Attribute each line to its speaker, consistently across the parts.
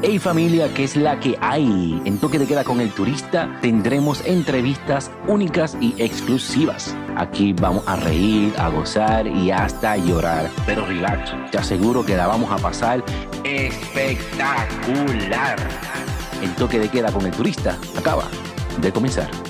Speaker 1: Hey familia, ¿qué es la que hay? En Toque de Queda con el Turista tendremos entrevistas únicas y exclusivas. Aquí vamos a reír, a gozar y hasta llorar. Pero relax, te aseguro que la vamos a pasar espectacular. En Toque de Queda con el Turista acaba de comenzar.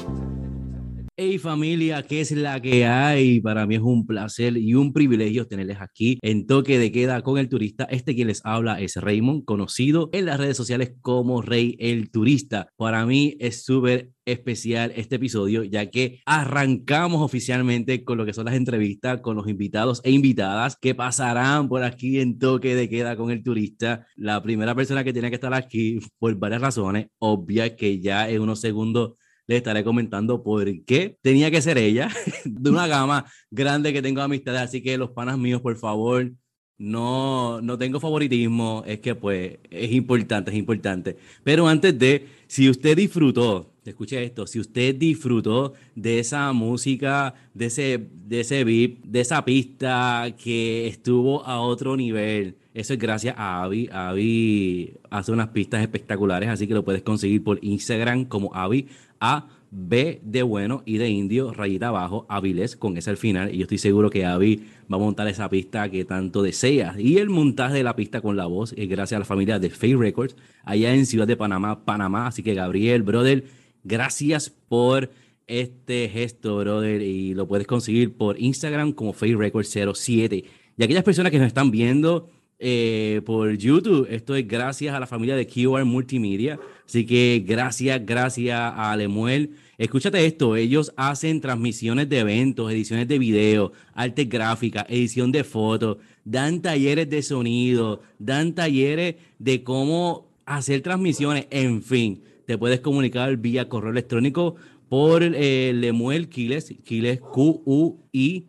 Speaker 1: Hey familia, ¿qué es la que hay? Para mí es un placer y un privilegio tenerles aquí en Toque de Queda con el Turista. Este quien les habla es Raymond, conocido en las redes sociales como Rey el Turista. Para mí es súper especial este episodio, ya que arrancamos oficialmente con lo que son las entrevistas con los invitados e invitadas que pasarán por aquí en Toque de Queda con el Turista. La primera persona que tiene que estar aquí, por varias razones, obvia que ya en unos segundos le estaré comentando por qué tenía que ser ella, de una gama grande que tengo de amistades, así que los panas míos, por favor, no, no tengo favoritismo, es que pues es importante, es importante. Pero antes de, si usted disfrutó, escuche esto, si usted disfrutó de esa música, de ese, de ese beat, de esa pista que estuvo a otro nivel, eso es gracias a Avi. Avi hace unas pistas espectaculares, así que lo puedes conseguir por Instagram como Avi a B de bueno y de indio, rayita abajo, Avilés, con ese al final. Y yo estoy seguro que Avi va a montar esa pista que tanto deseas. Y el montaje de la pista con la voz es gracias a la familia de Faye Records, allá en Ciudad de Panamá, Panamá. Así que Gabriel, brother, gracias por este gesto, brother. Y lo puedes conseguir por Instagram como Faye Records 07. Y aquellas personas que nos están viendo eh, por YouTube. Esto es gracias a la familia de QR Multimedia. Así que gracias, gracias a Lemuel. Escúchate esto, ellos hacen transmisiones de eventos, ediciones de video, arte gráfica, edición de fotos, dan talleres de sonido, dan talleres de cómo hacer transmisiones, en fin, te puedes comunicar vía correo electrónico por eh, Lemuel Quiles, Quiles Q-U-I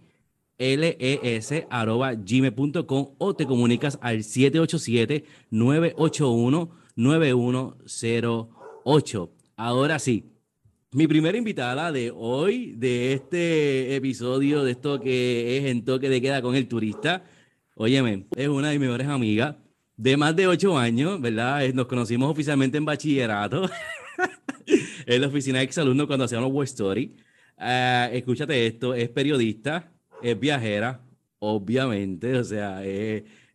Speaker 1: les.gmail.com o te comunicas al 787-981-9108. Ahora sí, mi primera invitada de hoy, de este episodio, de esto que es en toque de queda con el turista, óyeme, es una de mis mejores amigas de más de ocho años, ¿verdad? Nos conocimos oficialmente en bachillerato, en la oficina de exalumnos cuando hacíamos War Story. Uh, escúchate esto, es periodista, es viajera, obviamente, o sea,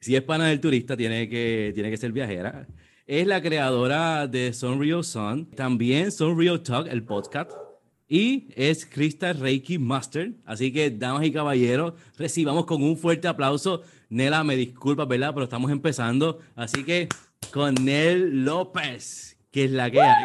Speaker 1: si es pana del turista, tiene que, tiene que ser viajera. Es la creadora de Sunreal Sun, también Sunreal Talk, el podcast, y es Crystal Reiki Master. Así que, damas y caballeros, recibamos con un fuerte aplauso. Nela, me disculpa, ¿verdad? Pero estamos empezando. Así que, con Nel López, que es la que hay.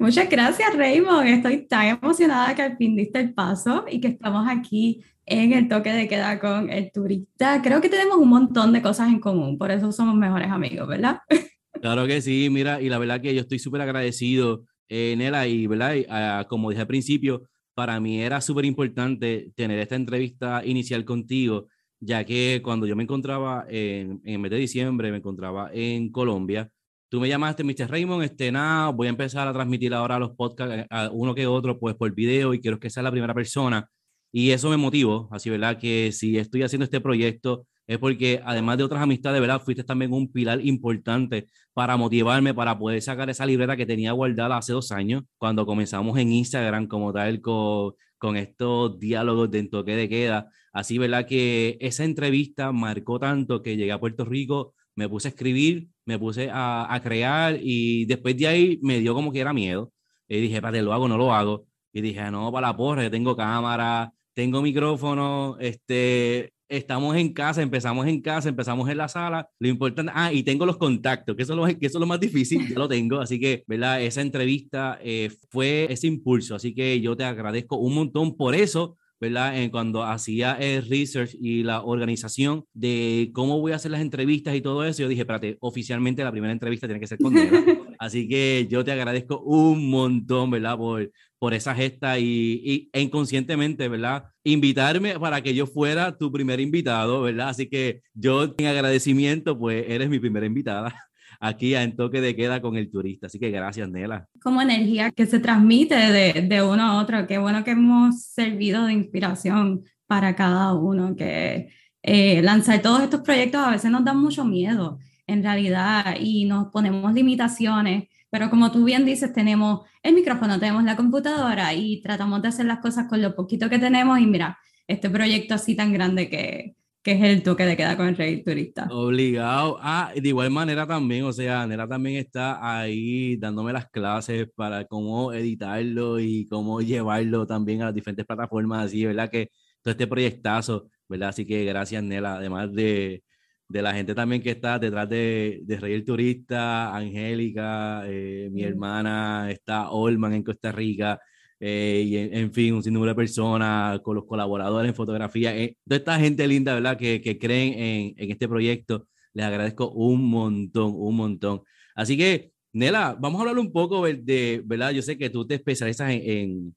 Speaker 2: Muchas gracias, Raymond. Estoy tan emocionada que al fin diste el paso y que estamos aquí en el toque de queda con el turista. Creo que tenemos un montón de cosas en común, por eso somos mejores amigos, ¿verdad?
Speaker 1: Claro que sí, mira, y la verdad que yo estoy súper agradecido, eh, Nela, y, ¿verdad? Ah, como dije al principio, para mí era súper importante tener esta entrevista inicial contigo, ya que cuando yo me encontraba en, el mes de diciembre, me encontraba en Colombia, tú me llamaste, Mr. Raymond, este, nada, voy a empezar a transmitir ahora los podcasts, uno que otro, pues por video, y quiero que sea la primera persona y eso me motivó, así, ¿verdad? Que si estoy haciendo este proyecto es porque además de otras amistades, ¿verdad? Fuiste también un pilar importante para motivarme, para poder sacar esa libreta que tenía guardada hace dos años, cuando comenzamos en Instagram como tal con, con estos diálogos de en toque de queda. Así, ¿verdad? Que esa entrevista marcó tanto que llegué a Puerto Rico, me puse a escribir, me puse a, a crear y después de ahí me dio como que era miedo. Y dije, para lo hago, no lo hago. Y dije, no, para la porra, yo tengo cámara, tengo micrófono, este, estamos en casa, empezamos en casa, empezamos en la sala, lo importante, ah, y tengo los contactos, que eso es lo, que eso es lo más difícil, yo lo tengo, así que, ¿verdad? Esa entrevista eh, fue ese impulso, así que yo te agradezco un montón por eso, ¿verdad? En cuando hacía el research y la organización de cómo voy a hacer las entrevistas y todo eso, yo dije, espérate, oficialmente la primera entrevista tiene que ser con Así que yo te agradezco un montón, ¿verdad? Por, por esa gesta y, y e inconscientemente, ¿verdad? Invitarme para que yo fuera tu primer invitado, ¿verdad? Así que yo en agradecimiento, pues eres mi primera invitada aquí en Toque de Queda con el turista. Así que gracias, Nela.
Speaker 2: Como energía que se transmite de, de uno a otro. Qué bueno que hemos servido de inspiración para cada uno, que eh, lanzar todos estos proyectos a veces nos da mucho miedo en realidad y nos ponemos limitaciones, pero como tú bien dices, tenemos el micrófono, tenemos la computadora y tratamos de hacer las cosas con lo poquito que tenemos y mira, este proyecto así tan grande que, que es el toque de queda con el rey turista.
Speaker 1: Obligado. Ah, de igual manera también, o sea, Nera también está ahí dándome las clases para cómo editarlo y cómo llevarlo también a las diferentes plataformas, así, ¿verdad? Que todo este proyectazo, ¿verdad? Así que gracias, Nela, además de, de la gente también que está detrás de, de Rey el Turista, Angélica, eh, mi hermana, está Olman en Costa Rica, eh, y en, fin, un sinnúmero de personas, con los colaboradores en fotografía, eh, toda esta gente linda, ¿verdad? Que, que creen en, en, este proyecto, les agradezco un montón, un montón. Así que, Nela, vamos a hablar un poco de, ¿verdad? Yo sé que tú te especializas en, en,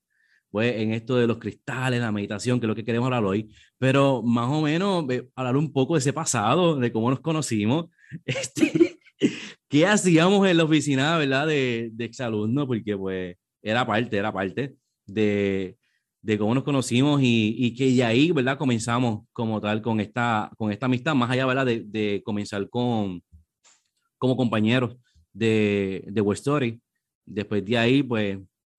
Speaker 1: pues, en esto de los cristales, la meditación, que es lo que queremos hablar hoy, pero más o menos hablar un poco de ese pasado, de cómo nos conocimos, este, qué hacíamos en la oficina, ¿verdad? De, de exalumnos, porque pues era parte, era parte de, de cómo nos conocimos y, y, que ya ahí, ¿verdad? Comenzamos como tal con esta, con esta amistad, más allá, ¿verdad? De, de comenzar con, como compañeros de, de West Story. Después de ahí, pues,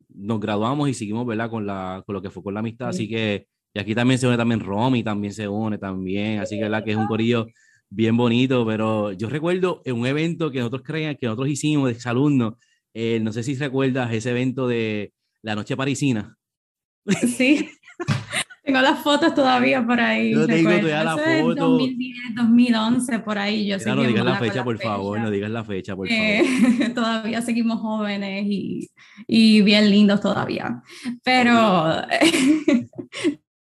Speaker 1: nos graduamos y seguimos, ¿verdad? Con, la, con lo que fue con la amistad. Así que, y aquí también se une también Romy, también se une también. Así que, ¿verdad? Que es un corillo bien bonito, pero yo recuerdo en un evento que nosotros creían, que nosotros hicimos de exalumnos, eh, no sé si recuerdas ese evento de la noche parisina.
Speaker 2: Sí, tengo las fotos todavía por ahí.
Speaker 1: Yo tengo todavía la foto.
Speaker 2: 2010, 2011, por ahí. Yo
Speaker 1: no digas la fecha, por favor, no digas la fecha, por eh,
Speaker 2: favor. todavía seguimos jóvenes y, y, bien lindos todavía. Pero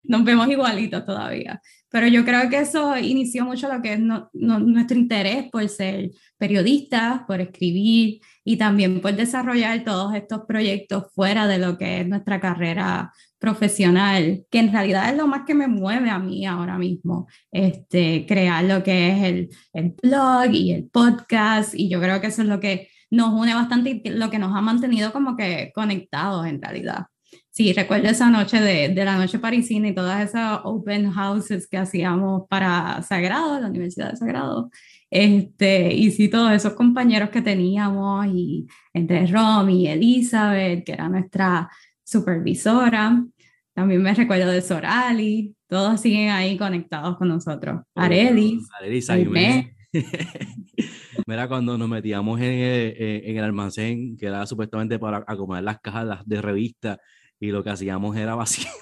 Speaker 2: nos vemos igualitos todavía. Pero yo creo que eso inició mucho lo que es nuestro interés por ser periodistas, por escribir y también por desarrollar todos estos proyectos fuera de lo que es nuestra carrera profesional, que en realidad es lo más que me mueve a mí ahora mismo, este, crear lo que es el, el blog y el podcast, y yo creo que eso es lo que nos une bastante y lo que nos ha mantenido como que conectados en realidad. Sí, recuerdo esa noche de, de, la noche parisina y todas esas open houses que hacíamos para Sagrado, la Universidad de Sagrado. Este, y sí, todos esos compañeros que teníamos, y entre Romy y Elizabeth, que era nuestra supervisora. También me recuerdo de Sorali, todos siguen ahí conectados con nosotros. Arelis,
Speaker 1: Arelis Mira, cuando nos metíamos en el, en el, almacén, que era supuestamente para acomodar las cajas de revistas, y lo que hacíamos era vacilar.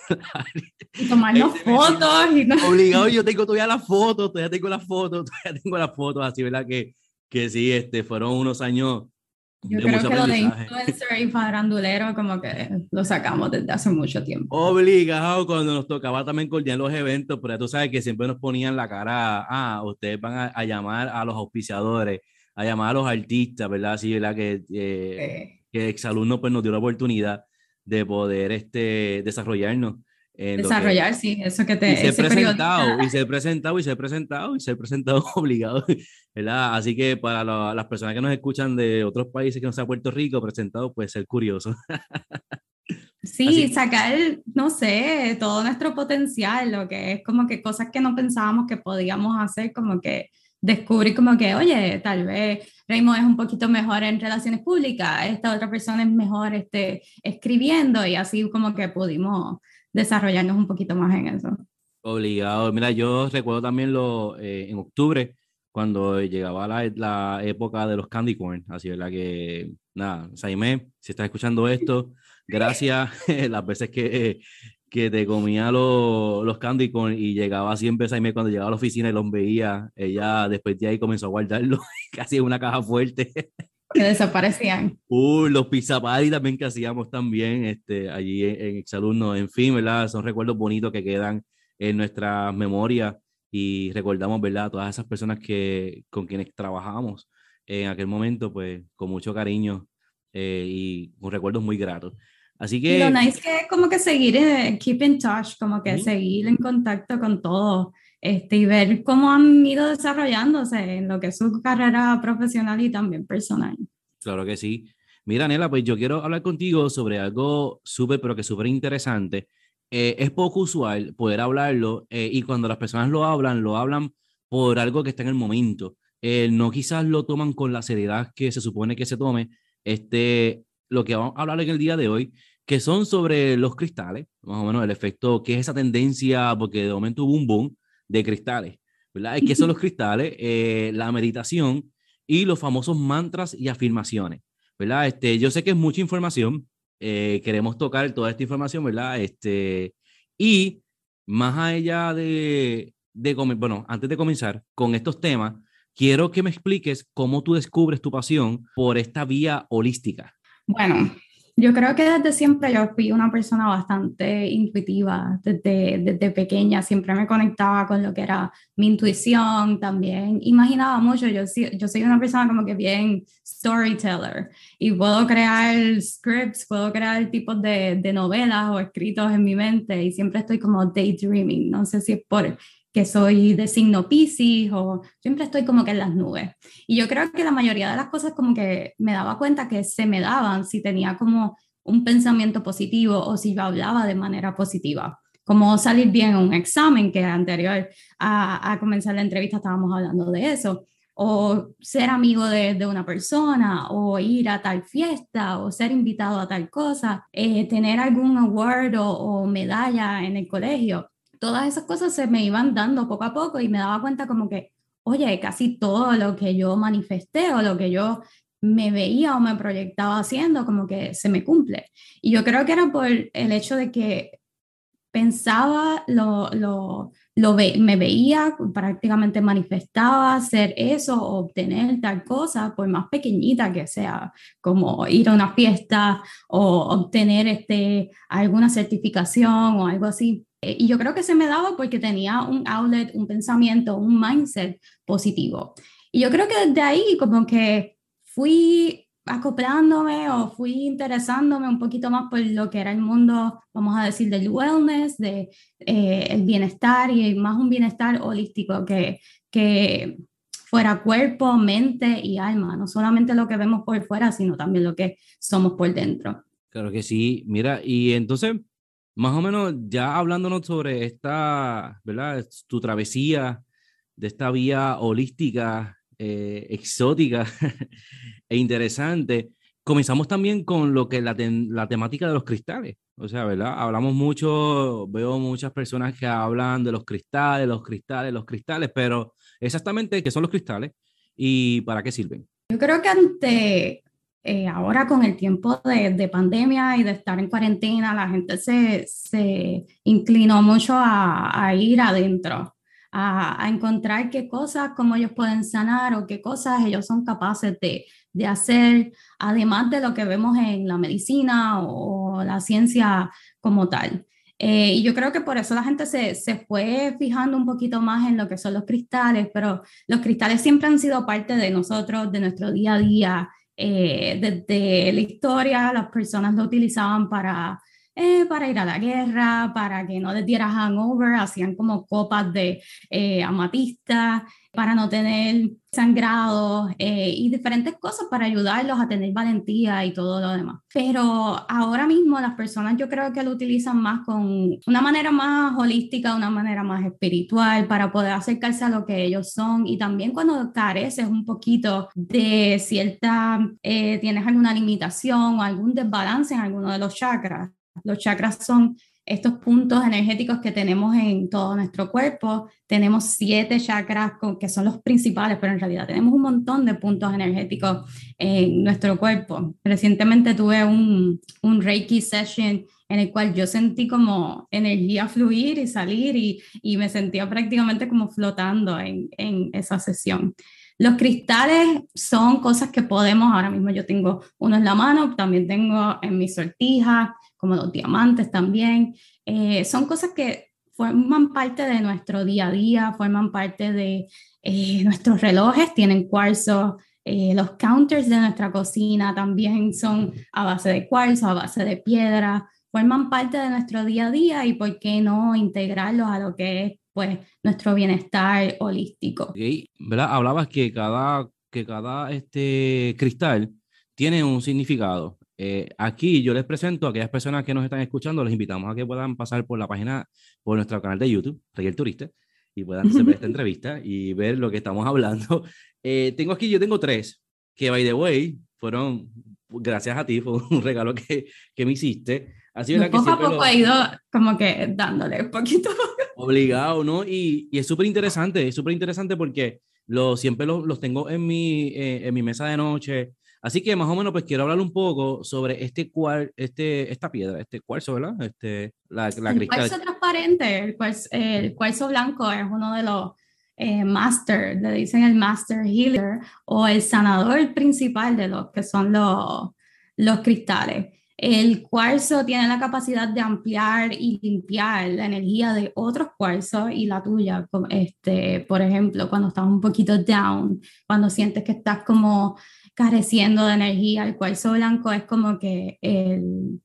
Speaker 2: Y tomarnos fotos. Y no...
Speaker 1: Obligado, yo tengo todavía las fotos, todavía tengo las fotos, todavía tengo las fotos, así, ¿verdad? Que, que sí, este, fueron unos años
Speaker 2: yo creo que lo de influencer y farandulero como que lo sacamos desde hace mucho tiempo.
Speaker 1: Obligado cuando nos tocaba también coordinar los eventos, pero tú sabes que siempre nos ponían la cara, ah, ustedes van a, llamar a los auspiciadores, a llamar a los artistas, ¿verdad? Así, ¿verdad? Que, eh, que exalumno pues nos dio la oportunidad de poder este, desarrollarnos.
Speaker 2: Desarrollar, sí, eso que te...
Speaker 1: Y ser presentado, y ser presentado, y ser presentado, y ser presentado obligado, ¿verdad? Así que para las personas que nos escuchan de otros países que no sea Puerto Rico, presentado, puede ser curioso.
Speaker 2: Sí, sacar, no sé, todo nuestro potencial, lo que es como que cosas que no pensábamos que podíamos hacer, como que descubrir como que, oye, tal vez Raymond es un poquito mejor en relaciones públicas, esta otra persona es mejor este, escribiendo y así como que pudimos desarrollarnos un poquito más en eso.
Speaker 1: Obligado. Mira, yo recuerdo también lo, eh, en octubre, cuando llegaba la, la, época de los candy corn, así, ¿verdad? Que, nada, Saime, si estás escuchando esto, gracias las veces que, que te comía los, los candy corn y llegaba siempre Saime cuando llegaba a la oficina y los veía, ella después de ahí comenzó a guardarlo casi en una caja fuerte.
Speaker 2: Que desaparecían.
Speaker 1: Uh, los pizza también que hacíamos también este, allí en, en Exalumno, en fin, ¿verdad? Son recuerdos bonitos que quedan en nuestras memorias y recordamos, ¿verdad? Todas esas personas que, con quienes trabajamos en aquel momento, pues con mucho cariño eh, y con recuerdos muy gratos. Así que...
Speaker 2: lo nice que es como que seguir, eh, keep in touch, como que seguir en contacto con todos este, y ver cómo han ido desarrollándose en lo que es su carrera profesional y también personal.
Speaker 1: Claro que sí. Mira, Nela, pues yo quiero hablar contigo sobre algo súper, pero que súper interesante. Eh, es poco usual poder hablarlo eh, y cuando las personas lo hablan, lo hablan por algo que está en el momento. eh, no quizás lo toman con la seriedad que se supone que se tome, este, lo que vamos a hablar en el día de hoy, que son sobre los cristales, más o menos el efecto, que es esa tendencia, porque de momento hubo un boom de cristales, ¿verdad? ¿Qué son los cristales? Eh, la meditación y los famosos mantras y afirmaciones, ¿verdad? Este, yo sé que es mucha información, eh, queremos tocar toda esta información, ¿verdad? Este, y más allá de, de, bueno, antes de comenzar con estos temas, quiero que me expliques cómo tú descubres tu pasión por esta vía holística.
Speaker 2: Bueno, yo creo que desde siempre yo fui una persona bastante intuitiva, desde, desde pequeña siempre me conectaba con lo que era mi intuición también, imaginaba mucho, yo, yo soy una persona como que bien storyteller y puedo crear scripts, puedo crear tipos de, de novelas o escritos en mi mente y siempre estoy como daydreaming, no sé si es por que soy de signo Pisces o siempre estoy como que en las nubes. Y yo creo que la mayoría de las cosas como que me daba cuenta que se me daban si tenía como un pensamiento positivo o si yo hablaba de manera positiva. Como salir bien en un examen, que anterior a, a comenzar la entrevista estábamos hablando de eso o ser amigo de, de, una persona, o ir a tal fiesta, o ser invitado a tal cosa, eh, tener algún award o, o, medalla en el colegio todas esas cosas se me iban dando poco a poco y me daba cuenta como que, oye, casi todo lo que yo manifesté o lo que yo me veía o me proyectaba haciendo, como que se me cumple. Y yo creo que era por el hecho de que pensaba, lo, lo, lo me veía, prácticamente manifestaba hacer eso, obtener tal cosa, por más pequeñita que sea, como ir a una fiesta o obtener este, alguna certificación o algo así. Eh, y yo creo que se me daba porque tenía un outlet, un pensamiento, un mindset positivo. Y yo creo que desde ahí como que fui acoplándome o fui interesándome un poquito más por lo que era el mundo, vamos a decir, del wellness, de eh, el bienestar y más un bienestar holístico que, que fuera cuerpo, mente y alma, no solamente lo que vemos por fuera, sino también lo que somos por dentro.
Speaker 1: Claro que sí, mira, y entonces más o menos ya hablándonos sobre esta, ¿verdad? Tu travesía de esta vía holística, eh, exótica e interesante, comenzamos también con lo que la, la temática de los cristales. O sea, ¿verdad? Hablamos mucho, veo muchas personas que hablan de los cristales, los cristales, los cristales, pero exactamente qué son los cristales y para qué sirven.
Speaker 2: Yo creo que ante eh, ahora con el tiempo de, de, pandemia y de estar en cuarentena, la gente se, se inclinó mucho a, a ir adentro, a, a, encontrar qué cosas, cómo ellos pueden sanar o qué cosas ellos son capaces de, de hacer, además de lo que vemos en la medicina o, o la ciencia como tal. Eh, y yo creo que por eso la gente se, se, fue fijando un poquito más en lo que son los cristales, pero los cristales siempre han sido parte de nosotros, de nuestro día a día, eh, desde la historia las personas lo utilizaban para, eh, para ir a la guerra, para que no les diera hangover, hacían como copas de eh, amatista, para no tener sangrado y diferentes cosas para ayudarlos a tener valentía y todo lo demás. Pero ahora mismo las personas yo creo que lo utilizan más con una manera más holística, una manera más espiritual para poder acercarse a lo que ellos son y también cuando careces un poquito de cierta, eh, tienes alguna limitación o algún desbalance en alguno de los chakras. Los chakras son estos puntos energéticos que tenemos en todo nuestro cuerpo. Tenemos siete chakras que son los principales, pero en realidad tenemos un montón de puntos energéticos en nuestro cuerpo. Recientemente tuve un, un Reiki session en el cual yo sentí como energía fluir y salir y, y me sentía prácticamente como flotando en, en esa sesión. Los cristales son cosas que podemos, ahora mismo yo tengo uno en la mano, también tengo en mi sortija, como los diamantes también. Eh, son cosas que forman parte de nuestro día a día, forman parte de eh, nuestros relojes, tienen cuarzo. Eh, los counters de nuestra cocina también son a base de cuarzo, a base de piedra, forman parte de nuestro día a día y por qué no integrarlos a lo que es pues nuestro bienestar holístico.
Speaker 1: Okay. Hablabas que cada, que cada este cristal tiene un significado. Eh, aquí yo les presento a aquellas personas que nos están escuchando, les invitamos a que puedan pasar por la página, por nuestro canal de YouTube, Rey el Turista, y puedan ver esta entrevista y ver lo que estamos hablando. Eh, tengo aquí, yo tengo tres, que by the way, fueron gracias a ti, fue un regalo que, que me hiciste.
Speaker 2: Así que poco a poco he ido como que dándole un poquito.
Speaker 1: Obligado, ¿no? Y, y es súper interesante, es súper interesante porque lo, siempre los, los tengo en mi, eh, en mi mesa de noche. Así que más o menos pues quiero hablar un poco sobre este cual, este, esta piedra, este cuarzo, ¿verdad? Este,
Speaker 2: la, la el cuarzo transparente, el cuarzo, el cuarzo blanco es uno de los eh, master, le dicen el master healer o el sanador principal de los que son los, los cristales. El cuarzo tiene la capacidad de ampliar y limpiar la energía de otros cuarzos y la tuya. Este, por ejemplo, cuando estás un poquito down, cuando sientes que estás como careciendo de energía, el cuarzo blanco es como que el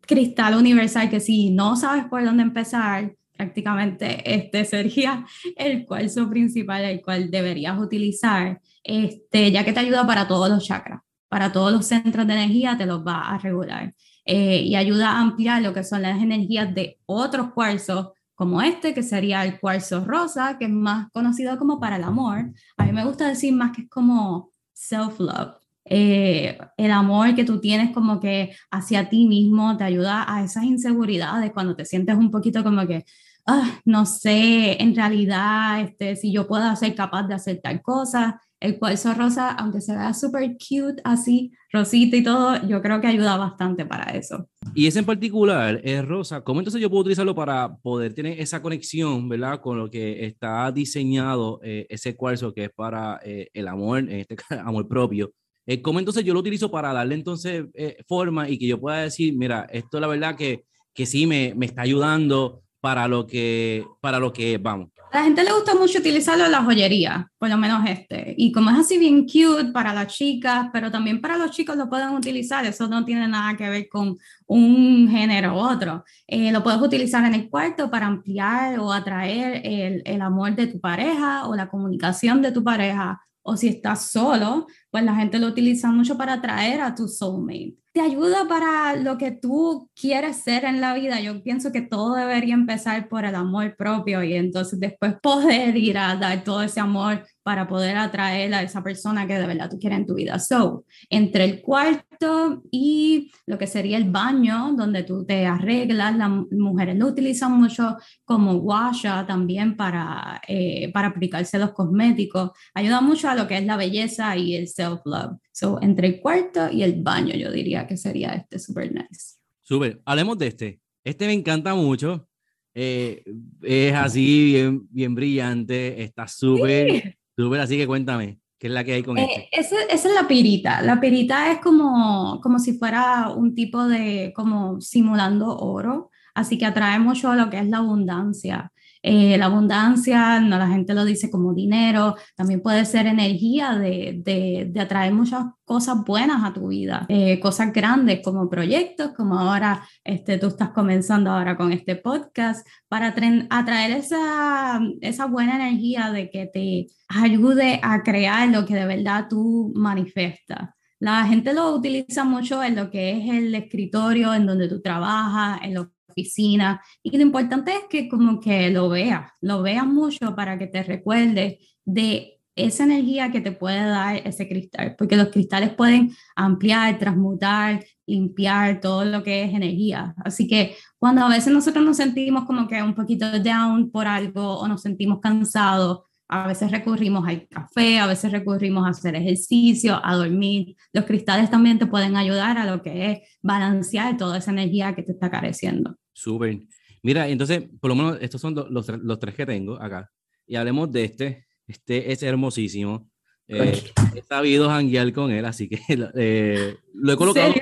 Speaker 2: cristal universal que si no sabes por dónde empezar, prácticamente este sería el cuarzo principal, el cual deberías utilizar, este, ya que te ayuda para todos los chakras para todos los centros de energía te los va a regular eh, y ayuda a ampliar lo que son las energías de otros cuarzos como este, que sería el cuarzo rosa, que es más conocido como para el amor. A mí me gusta decir más que es como self-love. Eh, el amor que tú tienes como que hacia ti mismo te ayuda a esas inseguridades cuando te sientes un poquito como que, ah, no sé, en realidad, este, si yo puedo ser capaz de hacer tal cosa, el cuarzo rosa, aunque se vea súper cute así, rosita y todo, yo creo que ayuda bastante para eso.
Speaker 1: Y ese en particular es rosa. ¿Cómo entonces yo puedo utilizarlo para poder tener esa conexión, ¿verdad? Con lo que está diseñado eh, ese cuarzo que es para eh, el amor, en este caso, amor propio. Eh, ¿Cómo entonces yo lo utilizo para darle entonces forma y que yo pueda decir, mira, esto la verdad que, que sí me, me está ayudando para lo que, para lo que vamos?
Speaker 2: A la gente le gusta mucho utilizarlo en la joyería, por lo menos este. Y como es así bien cute para las chicas, pero también para los chicos lo pueden utilizar. Eso no tiene nada que ver con un género u otro. Eh, lo puedes utilizar en el cuarto para ampliar o atraer el, el amor de tu pareja o la comunicación de tu pareja. O si estás solo, pues la gente lo utiliza mucho para atraer a tu soulmate te ayuda para lo que tú quieres ser en la vida. Yo pienso que todo debería empezar por el amor propio y entonces después poder ir a dar todo ese amor para poder atraer a esa persona que de verdad tú quieres en tu vida. So, entre el cuarto y lo que sería el baño, donde tú te arreglas, las mujeres lo utilizan mucho como washa también para, eh, para aplicarse los cosméticos. Ayuda mucho a lo que es la belleza y el self-love. So, entre el cuarto y el baño, yo diría que sería este super nice.
Speaker 1: Súper. Hablemos de este. Este me encanta mucho. Eh, es así, bien, bien brillante. Está súper Súper, así que cuéntame, ¿qué es la que hay con eh,
Speaker 2: este? Esa, es la pirita. La pirita es como, como si fuera un tipo de, como simulando oro, así que atrae mucho a lo que es la abundancia. Eh, la abundancia, no, la gente lo dice como dinero, también puede ser energía de, de, de atraer muchas cosas buenas a tu vida, eh, cosas grandes como proyectos, como ahora este, tú estás comenzando ahora con este podcast, para atraer esa, esa buena energía de que te ayude a crear lo que de verdad tú manifiestas. La gente lo utiliza mucho en lo que es el escritorio, en donde tú trabajas, en lo oficina. Y lo importante es que como que lo veas, lo veas mucho para que te recuerdes de esa energía que te puede dar ese cristal, porque los cristales pueden ampliar, transmutar, limpiar todo lo que es energía. Así que cuando a veces nosotros nos sentimos como que un poquito down por algo o nos sentimos cansados, a veces recurrimos al café, a veces recurrimos a hacer ejercicio, a dormir. Los cristales también te pueden ayudar a lo que es balancear toda esa energía que te está careciendo.
Speaker 1: Súper. Mira, entonces, por lo menos estos son los, los, tres que tengo acá. Y hablemos de este. Este es hermosísimo. Eh, he sabido janguear con él, así que eh, lo, he colocado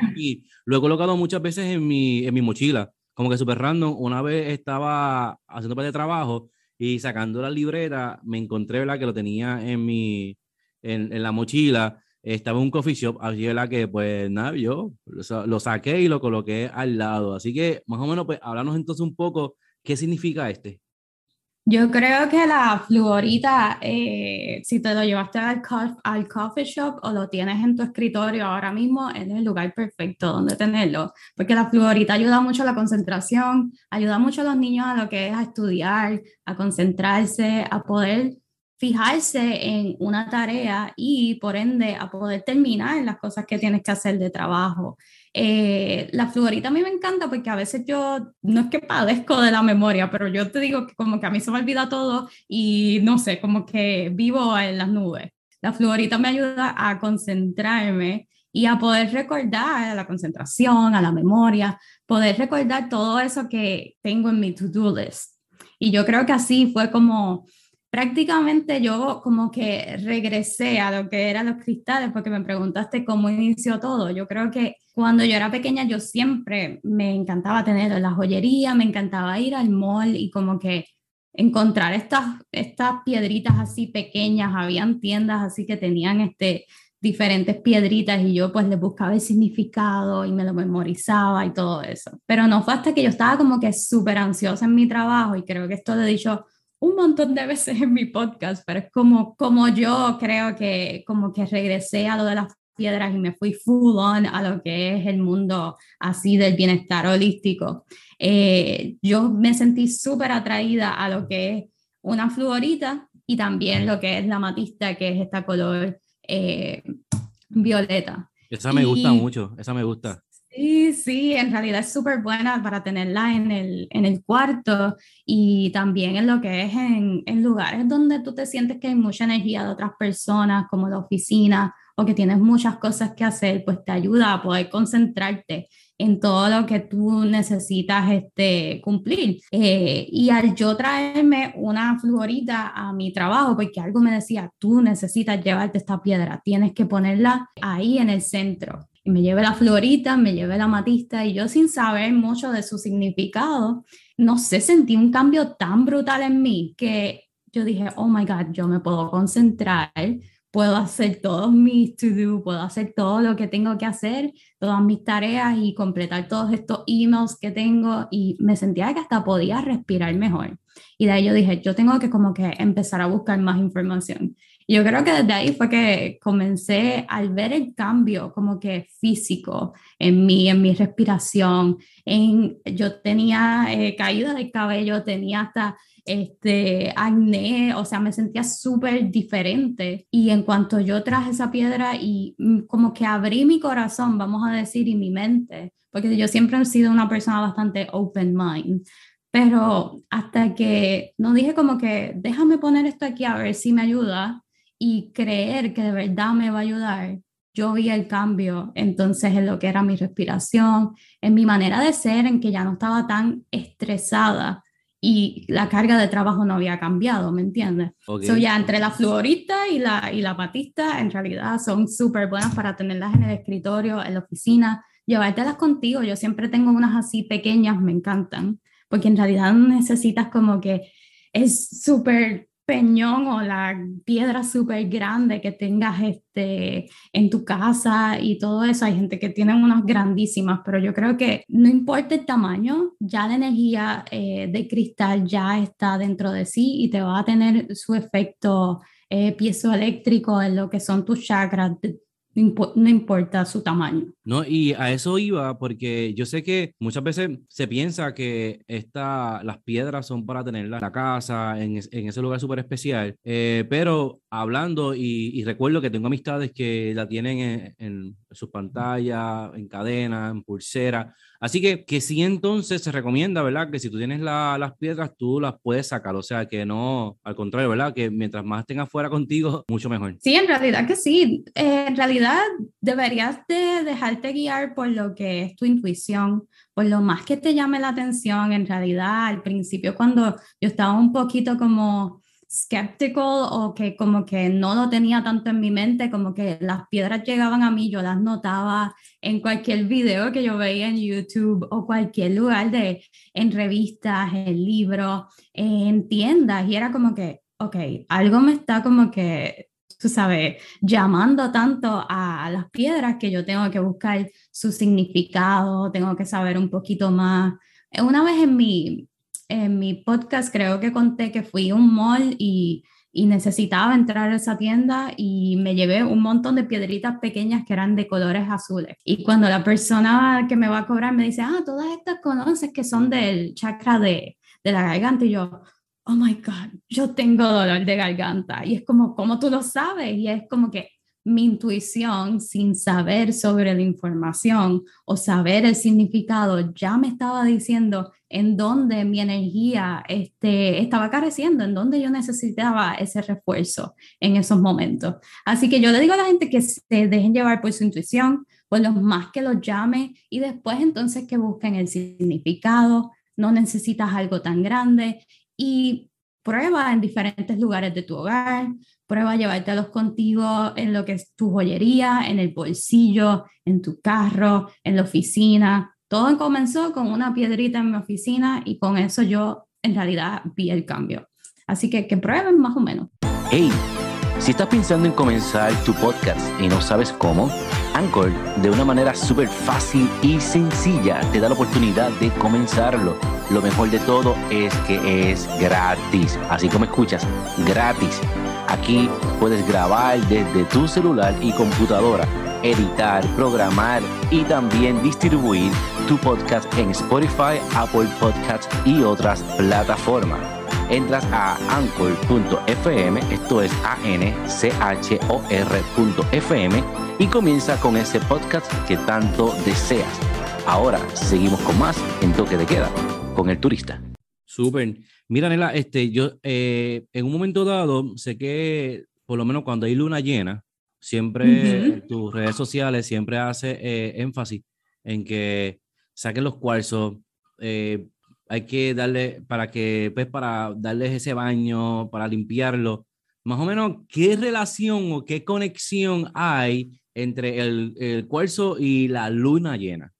Speaker 1: lo he colocado muchas veces en mi, en mi mochila, como que súper random. Una vez estaba haciendo parte de trabajo y sacando la libreta, me encontré, ¿verdad? Que lo tenía en mi, en, en la mochila. Estaba en un coffee shop, así, ¿verdad? Que pues nada, yo lo, saqué y lo coloqué al lado. Así que más o menos, pues, háblanos entonces un poco, ¿qué significa este?
Speaker 2: Yo creo que la fluorita, eh, si te lo llevaste al, al, coffee shop o lo tienes en tu escritorio ahora mismo, es el lugar perfecto donde tenerlo, porque la fluorita ayuda mucho a la concentración, ayuda mucho a los niños a lo que es a estudiar, a concentrarse, a poder fijarse en una tarea y por ende a poder terminar las cosas que tienes que hacer de trabajo. Eh, la fluorita a mí me encanta porque a veces yo, no es que padezco de la memoria, pero yo te digo que como que a mí se me olvida todo y no sé, como que vivo en las nubes. La fluorita me ayuda a concentrarme y a poder recordar a la concentración, a la memoria, poder recordar todo eso que tengo en mi to-do list. Y yo creo que así fue como prácticamente yo como que regresé a lo que eran los cristales porque me preguntaste cómo inició todo. Yo creo que cuando yo era pequeña yo siempre me encantaba tener la joyería, me encantaba ir al mall y como que encontrar estas, estas piedritas así pequeñas, habían tiendas así que tenían este, diferentes piedritas y yo pues le buscaba el significado y me lo memorizaba y todo eso. Pero no fue hasta que yo estaba como que súper ansiosa en mi trabajo y creo que esto lo he dicho un montón de veces en mi podcast, pero es como, como yo creo que como que regresé a lo de las piedras y me fui full on a lo que es el mundo así del bienestar holístico. Eh, yo me sentí súper atraída a lo que es una fluorita y también lo que es la matista, que es esta color eh, violeta.
Speaker 1: Esa me gusta mucho, esa me gusta.
Speaker 2: Sí, sí, en realidad es súper buena para tenerla en el, en el cuarto y también en lo que es en, en, lugares donde tú te sientes que hay mucha energía de otras personas, como la oficina, o que tienes muchas cosas que hacer, pues te ayuda a poder concentrarte en todo lo que tú necesitas este, cumplir. Eh, y al yo traerme una fluorita a mi trabajo, porque algo me decía, tú necesitas llevarte esta piedra, tienes que ponerla ahí en el centro me llevé la florita, me llevé la matista y yo sin saber mucho de su significado, no sé, sentí un cambio tan brutal en mí que yo dije, oh my God, yo me puedo concentrar, puedo hacer todos mis to-do, puedo hacer todo lo que tengo que hacer, todas mis tareas y completar todos estos emails que tengo y me sentía que hasta podía respirar mejor. Y de ahí yo dije, yo tengo que como que empezar a buscar más información. Yo creo que desde ahí fue que comencé al ver el cambio como que físico en mí, en mi respiración, en, yo tenía eh, caída de cabello, tenía hasta este, acné, o sea, me sentía súper diferente. Y en cuanto yo traje esa piedra y mm, como que abrí mi corazón, vamos a decir, y mi mente, porque yo siempre he sido una persona bastante open mind, pero hasta que no dije como que déjame poner esto aquí a ver si me ayuda, y creer que de verdad me va a ayudar, yo vi el cambio entonces en lo que era mi respiración, en mi manera de ser, en que ya no estaba tan estresada y la carga de trabajo no había cambiado, ¿me entiendes? Okay. ya entre la fluorita y la, y la patista, en realidad son súper buenas para tenerlas en el escritorio, en la oficina, llevártelas contigo. Yo siempre tengo unas así pequeñas, me encantan, porque en realidad necesitas como que es súper peñón o la piedra súper grande que tengas este, en tu casa y todo eso. Hay gente que tiene unas grandísimas, pero yo creo que no importa el tamaño, ya la energía eh, de cristal ya está dentro de sí y te va a tener su efecto eh, piezoeléctrico en lo que son tus chakras, no importa su tamaño.
Speaker 1: No, y a eso iba, porque yo sé que muchas veces se piensa que esta, las piedras son para tenerla en la casa, en, en ese lugar súper especial, eh, pero hablando y, recuerdo que tengo amistades que la tienen en, en sus pantallas, en cadena, en pulsera, Así que, que sí, entonces se recomienda, ¿verdad? Que si tú tienes las piedras, tú las puedes sacar. O sea, que no, al contrario, ¿verdad? Que mientras más tengas fuera contigo, mucho mejor.
Speaker 2: Sí, en realidad que sí. Eh, en realidad deberías de dejarte guiar por lo que es tu intuición, por lo más que te llame la atención. En realidad, al principio, cuando yo estaba un poquito como skeptical o que como que no lo tenía tanto en mi mente, como que las piedras llegaban a mí, yo las notaba en cualquier video que yo veía en YouTube o cualquier lugar de, en revistas, en libros, en tiendas, y era como que, ok, algo me está como que, tú sabes, llamando tanto a las piedras que yo tengo que buscar su significado, tengo que saber un poquito más. Una vez en mi, en mi podcast creo que conté que fui a un mall y, y, necesitaba entrar a esa tienda y me llevé un montón de piedritas pequeñas que eran de colores azules. Y cuando la persona que me va a cobrar me dice, ah, todas estas conoces que son del chakra de, de la garganta y yo, oh my God, yo tengo dolor de garganta. Y es como, ¿cómo tú lo sabes? Y es como que mi intuición, sin saber sobre la información o saber el significado, ya me estaba diciendo en dónde mi energía este, estaba careciendo, en dónde yo necesitaba ese refuerzo en esos momentos. Así que yo le digo a la gente que se dejen llevar por su intuición, por los más que los llame y después entonces que busquen el significado. No necesitas algo tan grande y prueba en diferentes lugares de tu hogar, prueba a llevártelos contigo en lo que es tu joyería, en el bolsillo, en tu carro, en la oficina. Todo comenzó con una piedrita en mi oficina y con eso yo en realidad vi el cambio. Así que que prueben más o menos.
Speaker 1: Hey, si estás pensando en comenzar tu podcast y no sabes cómo, Anchor de una manera súper fácil y sencilla te da la oportunidad de comenzarlo. Lo mejor de todo es que es gratis, así como escuchas, gratis. Aquí puedes grabar desde tu celular y computadora, editar, programar y también distribuir tu podcast en Spotify, Apple Podcasts y otras plataformas. Entras a anchor.fm, esto es a n c h o r.fm y comienza con ese podcast que tanto deseas. Ahora seguimos con más en Toque de Queda con el turista. Súper. Mira, Nela, este, yo eh, en un momento dado sé que por lo menos cuando hay luna llena, siempre en tus redes sociales siempre hace eh, énfasis en que saquen los cuarzos. Eh, hay que darle para que, pues, para darles ese baño, para limpiarlo. Más o menos, ¿qué relación o qué conexión hay entre el, el cuarzo y la luna llena?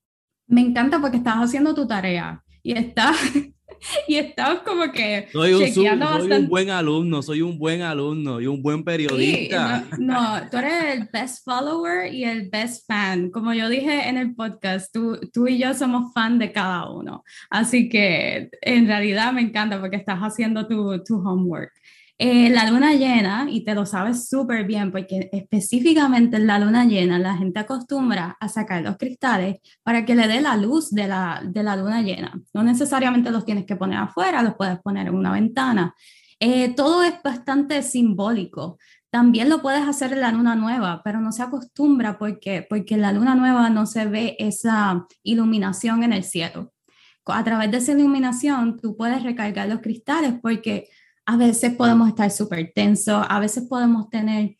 Speaker 2: Me encanta porque estás haciendo tu tarea y está y estamos como que
Speaker 1: soy un, soy un buen alumno, soy un buen alumno y un buen periodista.
Speaker 2: no, tú eres el best follower y el best fan. Como yo dije en el podcast, tú, tú y yo somos fan de cada uno. Así que en realidad me encanta porque estás haciendo tu, tu homework. Eh, la luna llena, y te lo sabes súper bien, porque específicamente en la luna llena la gente acostumbra a sacar los cristales para que le dé la luz de la, de la luna llena. No necesariamente los tienes que poner afuera, los puedes poner en una ventana. Eh, todo es bastante simbólico. También lo puedes hacer en la luna nueva, pero no se acostumbra porque, porque en la luna nueva no se ve esa iluminación en el cielo. A través de esa iluminación tú puedes recargar los cristales porque a veces podemos estar súper tensos, a veces podemos tener,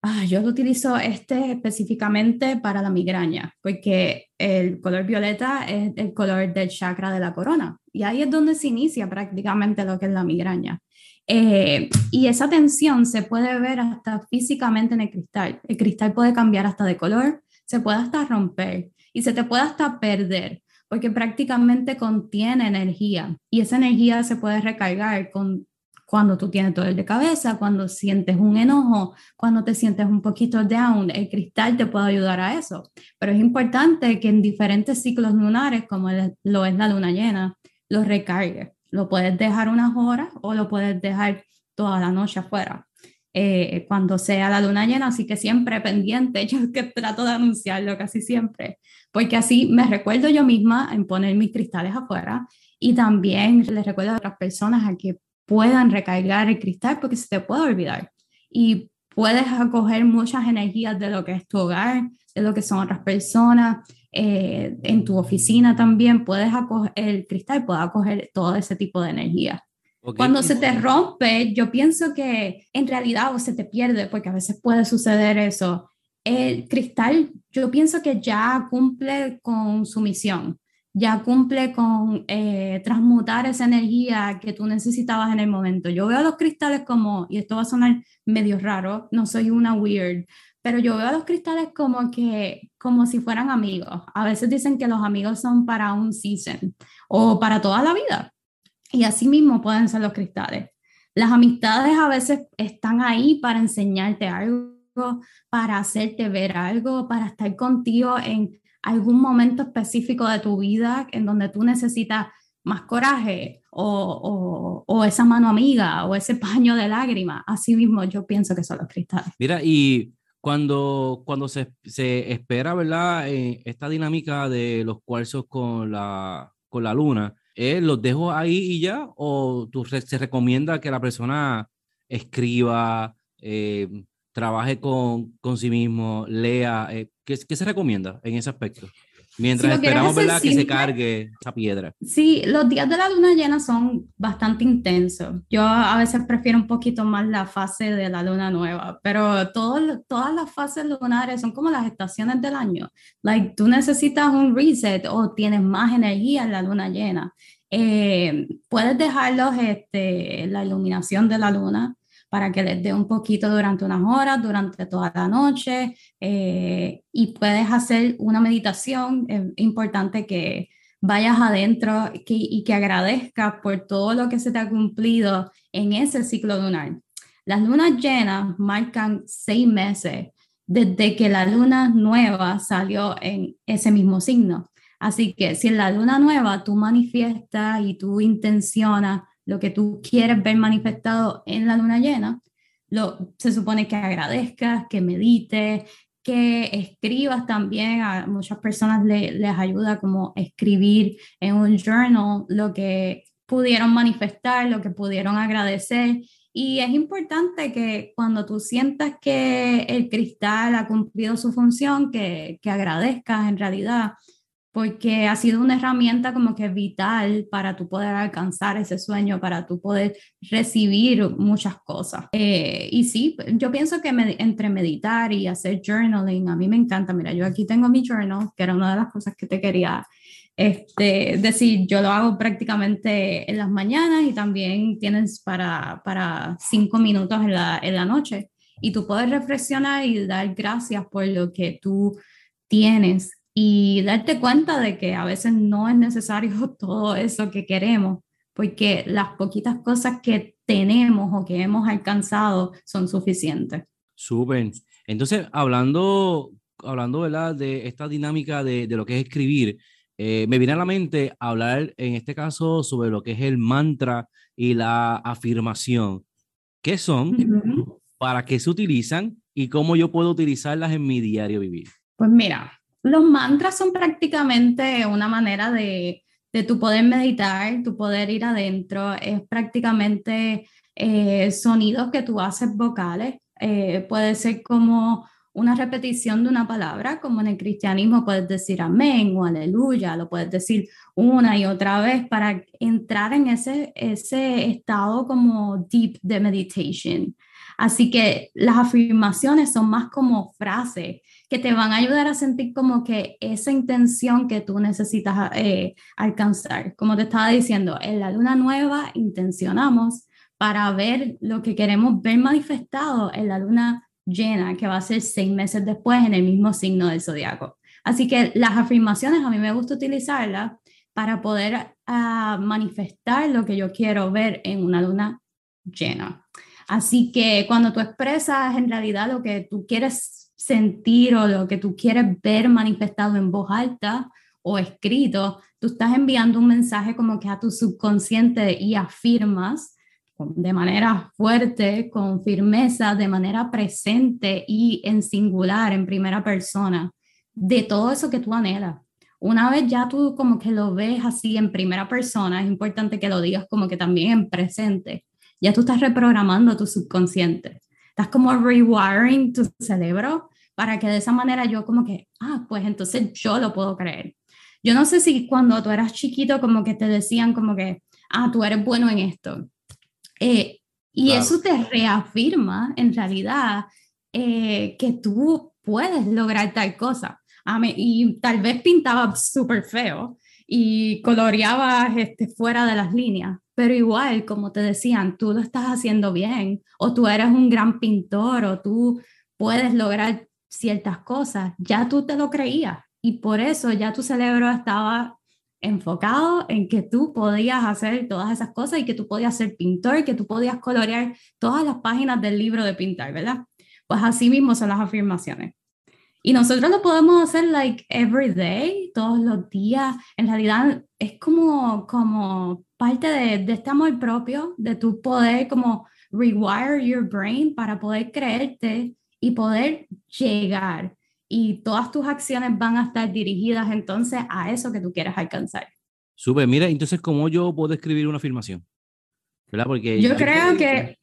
Speaker 2: ah, yo lo utilizo este específicamente para la migraña, porque el color violeta es el color del chakra de la corona y ahí es donde se inicia prácticamente lo que es la migraña. Eh, y esa tensión se puede ver hasta físicamente en el cristal. El cristal puede cambiar hasta de color, se puede hasta romper y se te puede hasta perder porque prácticamente contiene energía y esa energía se puede recargar con cuando tú tienes dolor de cabeza, cuando sientes un enojo, cuando te sientes un poquito down, el cristal te puede ayudar a eso. Pero es importante que en diferentes ciclos lunares, como lo es la luna llena, lo recargues. Lo puedes dejar unas horas o lo puedes dejar toda la noche afuera. Eh, cuando sea la luna llena, así que siempre pendiente, yo que trato de anunciarlo casi siempre, porque así me recuerdo yo misma en poner mis cristales afuera y también les recuerdo a otras personas a que puedan recargar el cristal porque se te puede olvidar. Y puedes acoger muchas energías de lo que es tu hogar, de lo que son otras personas, eh, en tu oficina también puedes acoger, el cristal puede acoger todo ese tipo de energía. Cuando se te rompe, yo pienso que en realidad o se te pierde, porque a veces puede suceder eso. El cristal, yo pienso que ya cumple con su misión ya cumple con eh, transmutar esa energía que tú necesitabas en el momento. Yo veo a los cristales como, y esto va a sonar medio raro, no soy una weird, pero yo veo a los cristales como que, como si fueran amigos. A veces dicen que los amigos son para un season o para toda la vida. Y así mismo pueden ser los cristales. Las amistades a veces están ahí para enseñarte algo, para hacerte ver algo, para estar contigo en algún momento específico de tu vida en donde tú necesitas más coraje o, o, esa mano amiga o ese paño de lágrima. Así mismo yo pienso que son los cristales.
Speaker 1: Mira, y cuando, cuando se, se espera, ¿verdad? Eh, esta dinámica de los cuarzos con la, con la luna, ¿eh? ¿los dejo ahí y ya? ¿O tú, se recomienda que la persona escriba, eh, trabaje con, con sí mismo, lea? Eh, ¿qué, ¿Qué se recomienda en ese aspecto? Mientras esperamos ¿verdad? que se cargue esa piedra.
Speaker 2: Sí, los días de la luna llena son bastante intensos. Yo a veces prefiero un poquito más la fase de la luna nueva, pero todo, todas las fases lunares son como las estaciones del año. Like, tú necesitas un reset o tienes más energía en la luna llena. Eh, puedes dejarlos este, la iluminación de la luna para que les dé un poquito durante unas horas, durante toda la noche, eh, y puedes hacer una meditación. Es importante que vayas adentro y que agradezcas por todo lo que se te ha cumplido en ese ciclo lunar. Las lunas llenas marcan seis meses desde que la luna nueva salió en ese mismo signo. Así que si en la luna nueva tú manifiestas y tú intencionas lo que tú quieres ver manifestado en la luna llena, lo, se supone que agradezcas, que medites, que escribas también, a muchas personas les ayuda como escribir en un journal lo que pudieron manifestar, lo que pudieron agradecer. Y es importante que cuando tú sientas que el cristal ha cumplido su función, que, que agradezcas en realidad porque ha sido una herramienta como que vital para tú poder alcanzar ese sueño, para tú poder recibir muchas cosas. Eh, y sí, yo pienso que entre meditar y hacer journaling, a mí me encanta. Mira, yo aquí tengo mi journal, que era una de las cosas que te quería este, decir, yo lo hago prácticamente en las mañanas y también tienes para, para cinco minutos en la, en la noche. Y tú puedes reflexionar y dar gracias por lo que tú tienes y darte cuenta de que a veces no es necesario todo eso que queremos, porque las poquitas cosas que tenemos o que hemos alcanzado son suficientes.
Speaker 1: Súper. Entonces, hablando, hablando ¿verdad? de esta dinámica de, de lo que es escribir, eh, me viene a la mente hablar en este caso sobre lo que es el mantra y la afirmación. ¿Qué son? ¿Para qué se utilizan? ¿Y cómo yo puedo utilizarlas en mi diario vivir?
Speaker 2: Pues mira, los mantras son prácticamente una manera de, de tu poder meditar, tu poder ir adentro, es prácticamente eh, sonidos que tú haces vocales, eh, puede ser como una repetición de una palabra, como en el cristianismo puedes decir amén o aleluya, lo puedes decir una y otra vez para entrar en ese, ese estado como deep de meditation. Así que las afirmaciones son más como frases que te van a ayudar a sentir como que esa intención que tú necesitas eh, alcanzar. Como te estaba diciendo, en la luna nueva intencionamos para ver lo que queremos ver manifestado en la luna llena, que va a ser seis meses después en el mismo signo del zodiaco. Así que las afirmaciones a mí me gusta utilizarlas para poder ah, manifestar lo que yo quiero ver en una luna llena. Así que cuando tú expresas en realidad lo que tú quieres sentir o lo que tú quieres ver manifestado en voz alta o escrito, tú estás enviando un mensaje como que a tu subconsciente y afirmas de manera fuerte, con firmeza, de manera presente y en singular, en primera persona, de todo eso que tú anhelas. Una vez ya tú como que lo ves así en primera persona, es importante que lo digas como que también en presente. Ya tú estás reprogramando tu subconsciente. Estás como rewiring tu cerebro para que de esa manera yo como que, ah, pues entonces yo lo puedo creer. Yo no sé si cuando tú eras chiquito como que te decían como que, ah, tú eres bueno en esto. Eh, y eso te reafirma en realidad eh, que tú puedes lograr tal cosa. A mí, y tal vez pintaba súper feo y coloreabas este, fuera de las líneas, pero igual, como te decían, tú lo estás haciendo bien, o tú eres un gran pintor, o tú puedes lograr ciertas cosas, ya tú te lo creías y por eso ya tu cerebro estaba enfocado en que tú podías hacer todas esas cosas y que tú podías ser pintor, que tú podías colorear todas las páginas del libro de pintar, ¿verdad? Pues así mismo son las afirmaciones. Y nosotros lo podemos hacer like every day, todos los días. En realidad es como, como parte de, de este amor propio, de tu poder como rewire your brain para poder creerte y poder llegar. Y todas tus acciones van a estar dirigidas entonces a eso que tú quieres alcanzar.
Speaker 1: Sube, mira, entonces, ¿cómo yo puedo escribir una afirmación? ¿Verdad? Porque
Speaker 2: yo, creo que...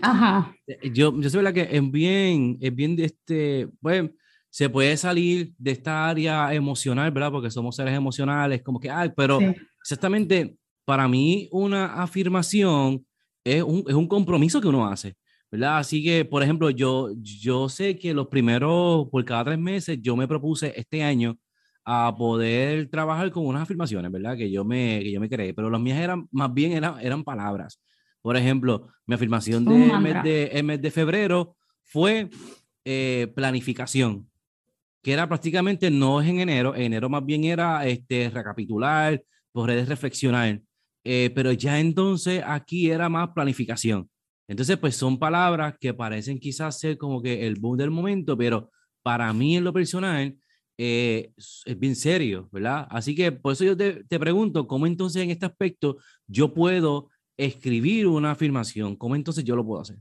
Speaker 2: Ajá.
Speaker 1: Yo, yo sé que es bien, es bien de este, pues, se puede salir de esta área emocional, ¿verdad? Porque somos seres emocionales, como que, ay, pero exactamente, para mí una afirmación es un, es un compromiso que uno hace, ¿verdad? Así que, por ejemplo, yo, yo sé que los primeros, por cada tres meses, yo me propuse este año a poder trabajar con unas afirmaciones, ¿verdad? Que yo me, que yo me creé, pero las mías eran, más bien eran, eran palabras. Por ejemplo, mi afirmación de, mes de, mes de febrero fue eh, planificación, que era prácticamente no es en enero, en enero más bien era este, recapitular, poder reflexionar. Eh, pero ya entonces aquí era más planificación. Entonces, pues son palabras que parecen quizás ser como que el boom del momento, pero para mí en lo personal eh, es bien serio, ¿verdad? Así que por eso yo te, te, pregunto, ¿cómo entonces en este aspecto yo puedo escribir una afirmación? ¿Cómo entonces yo lo puedo hacer?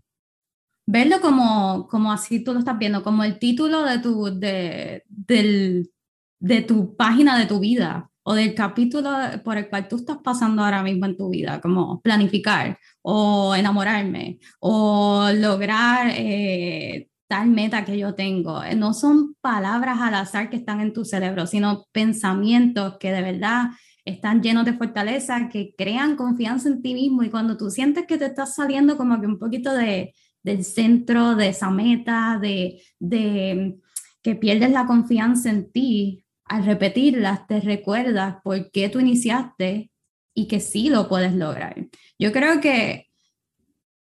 Speaker 2: Verlo como, como así tú lo estás viendo, como el título de tu, de, del, de tu página de tu vida o del capítulo por el cual tú estás pasando ahora mismo en tu vida, como planificar o enamorarme o lograr eh, tal meta que yo tengo. Eh, no son palabras al azar que están en tu cerebro, sino pensamientos que de verdad están llenos de fortaleza, que crean confianza en ti mismo y cuando tú sientes que te estás saliendo como que un poquito de, del centro de esa meta, de, de que pierdes la confianza en ti, al repetirlas te recuerdas por qué tú iniciaste y que sí lo puedes lograr. Yo creo que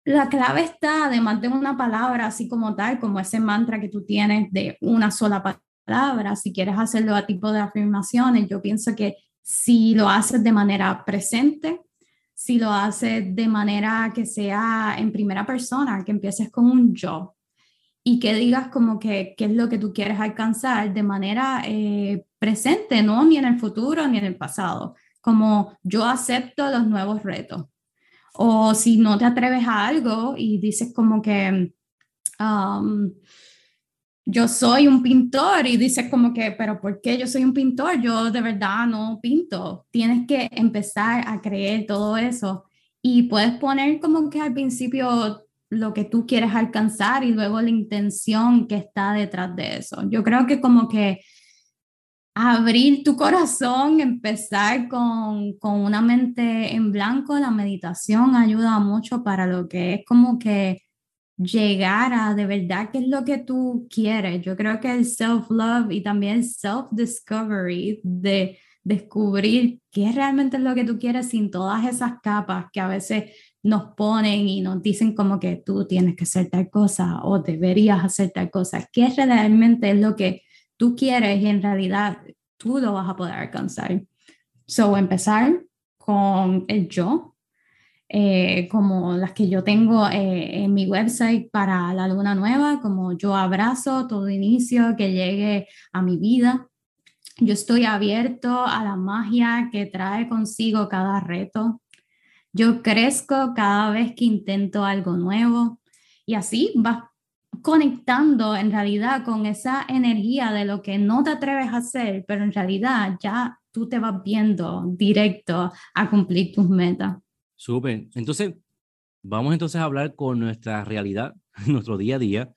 Speaker 2: la clave está, además de una palabra así como tal, como ese mantra que tú tienes de una sola palabra, si quieres hacerlo a tipo de afirmaciones, yo pienso que si lo haces de manera presente, si lo haces de manera que sea en primera persona, que empieces con un yo, y que digas como que qué es lo que tú quieres alcanzar de manera eh, presente, no ni en el futuro ni en el pasado, como yo acepto los nuevos retos. O si no te atreves a algo y dices como que um, yo soy un pintor y dices como que, pero ¿por qué yo soy un pintor? Yo de verdad no pinto. Tienes que empezar a creer todo eso y puedes poner como que al principio lo que tú quieres alcanzar y luego la intención que está detrás de eso. Yo creo que como que abrir tu corazón, empezar con, con una mente en blanco, la meditación ayuda mucho para lo que es como que llegar a de verdad qué es lo que tú quieres. Yo creo que el self-love y también el self-discovery de descubrir qué realmente es lo que tú quieres sin todas esas capas que a veces nos ponen y nos dicen como que tú tienes que hacer tal cosa o deberías hacer tal cosa. ¿Qué realmente es lo que tú quieres y en realidad tú lo vas a poder alcanzar? So, empezar con el yo, eh, como las que yo tengo eh, en mi website para la luna nueva, como yo abrazo todo inicio que llegue a mi vida. Yo estoy abierto a la magia que trae consigo cada reto. Yo crezco cada vez que intento algo nuevo y así vas conectando en realidad con esa energía de lo que no te atreves a hacer, pero en realidad ya tú te vas viendo directo a cumplir tus metas.
Speaker 1: Súper. Entonces, vamos entonces a hablar con nuestra realidad, nuestro día a día.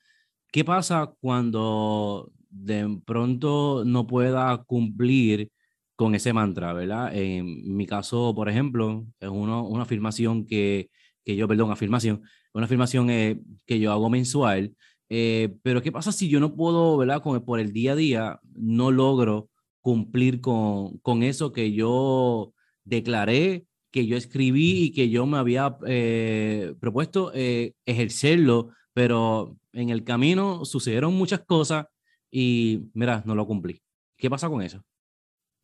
Speaker 1: ¿Qué pasa cuando de pronto no pueda cumplir con ese mantra, ¿verdad? En mi caso, por ejemplo, es uno, una afirmación que, que, yo, perdón, afirmación, una afirmación eh, que yo hago mensual, eh, pero ¿qué pasa si yo no puedo, ¿verdad? Por el día a día, no logro cumplir con, con eso que yo declaré, que yo escribí y que yo me había eh, propuesto ejercerlo, pero en el camino sucedieron muchas cosas y, mira, no lo cumplí. ¿Qué pasa con eso?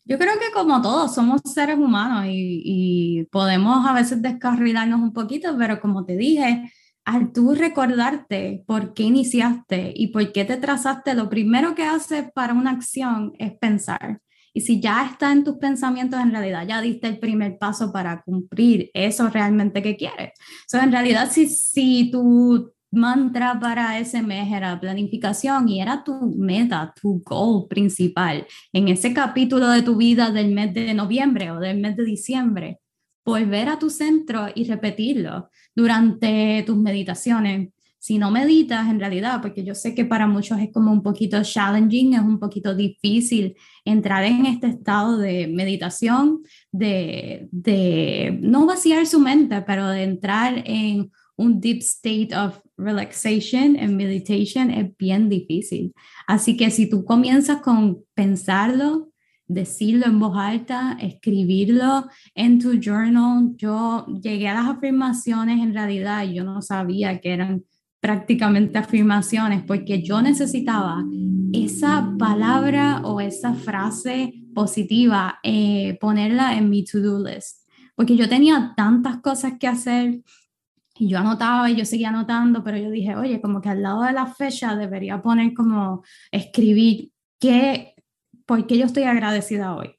Speaker 2: Yo creo que como todos somos seres humanos y, podemos a veces descarrilarnos un poquito, pero como te dije, al tú recordarte por qué iniciaste y por qué te trazaste, lo primero que haces para una acción es pensar. Y si ya está en tus pensamientos, en realidad ya diste el primer paso para cumplir eso realmente que quieres. So, en realidad, si, si tu mantra para ese mes era planificación y era tu meta, tu goal principal en ese capítulo de tu vida del mes de noviembre o del mes de diciembre, volver a tu centro y repetirlo durante tus meditaciones. Si no meditas en realidad, porque yo sé que para muchos es como un poquito challenging, es un poquito difícil entrar en este estado de meditación, de, de no vaciar su mente, pero de entrar en un deep state of relaxation and meditation es bien difícil. Así que si tú comienzas con pensarlo, decirlo en voz alta, escribirlo en tu journal. Yo llegué a las afirmaciones en realidad yo no sabía que eran prácticamente afirmaciones porque yo necesitaba esa palabra o esa frase positiva, eh, ponerla en mi to-do list, porque yo tenía tantas cosas que hacer y yo anotaba y yo seguía anotando, pero yo dije, oye, como que al lado de la fecha debería poner como escribir qué, por qué yo estoy agradecida hoy.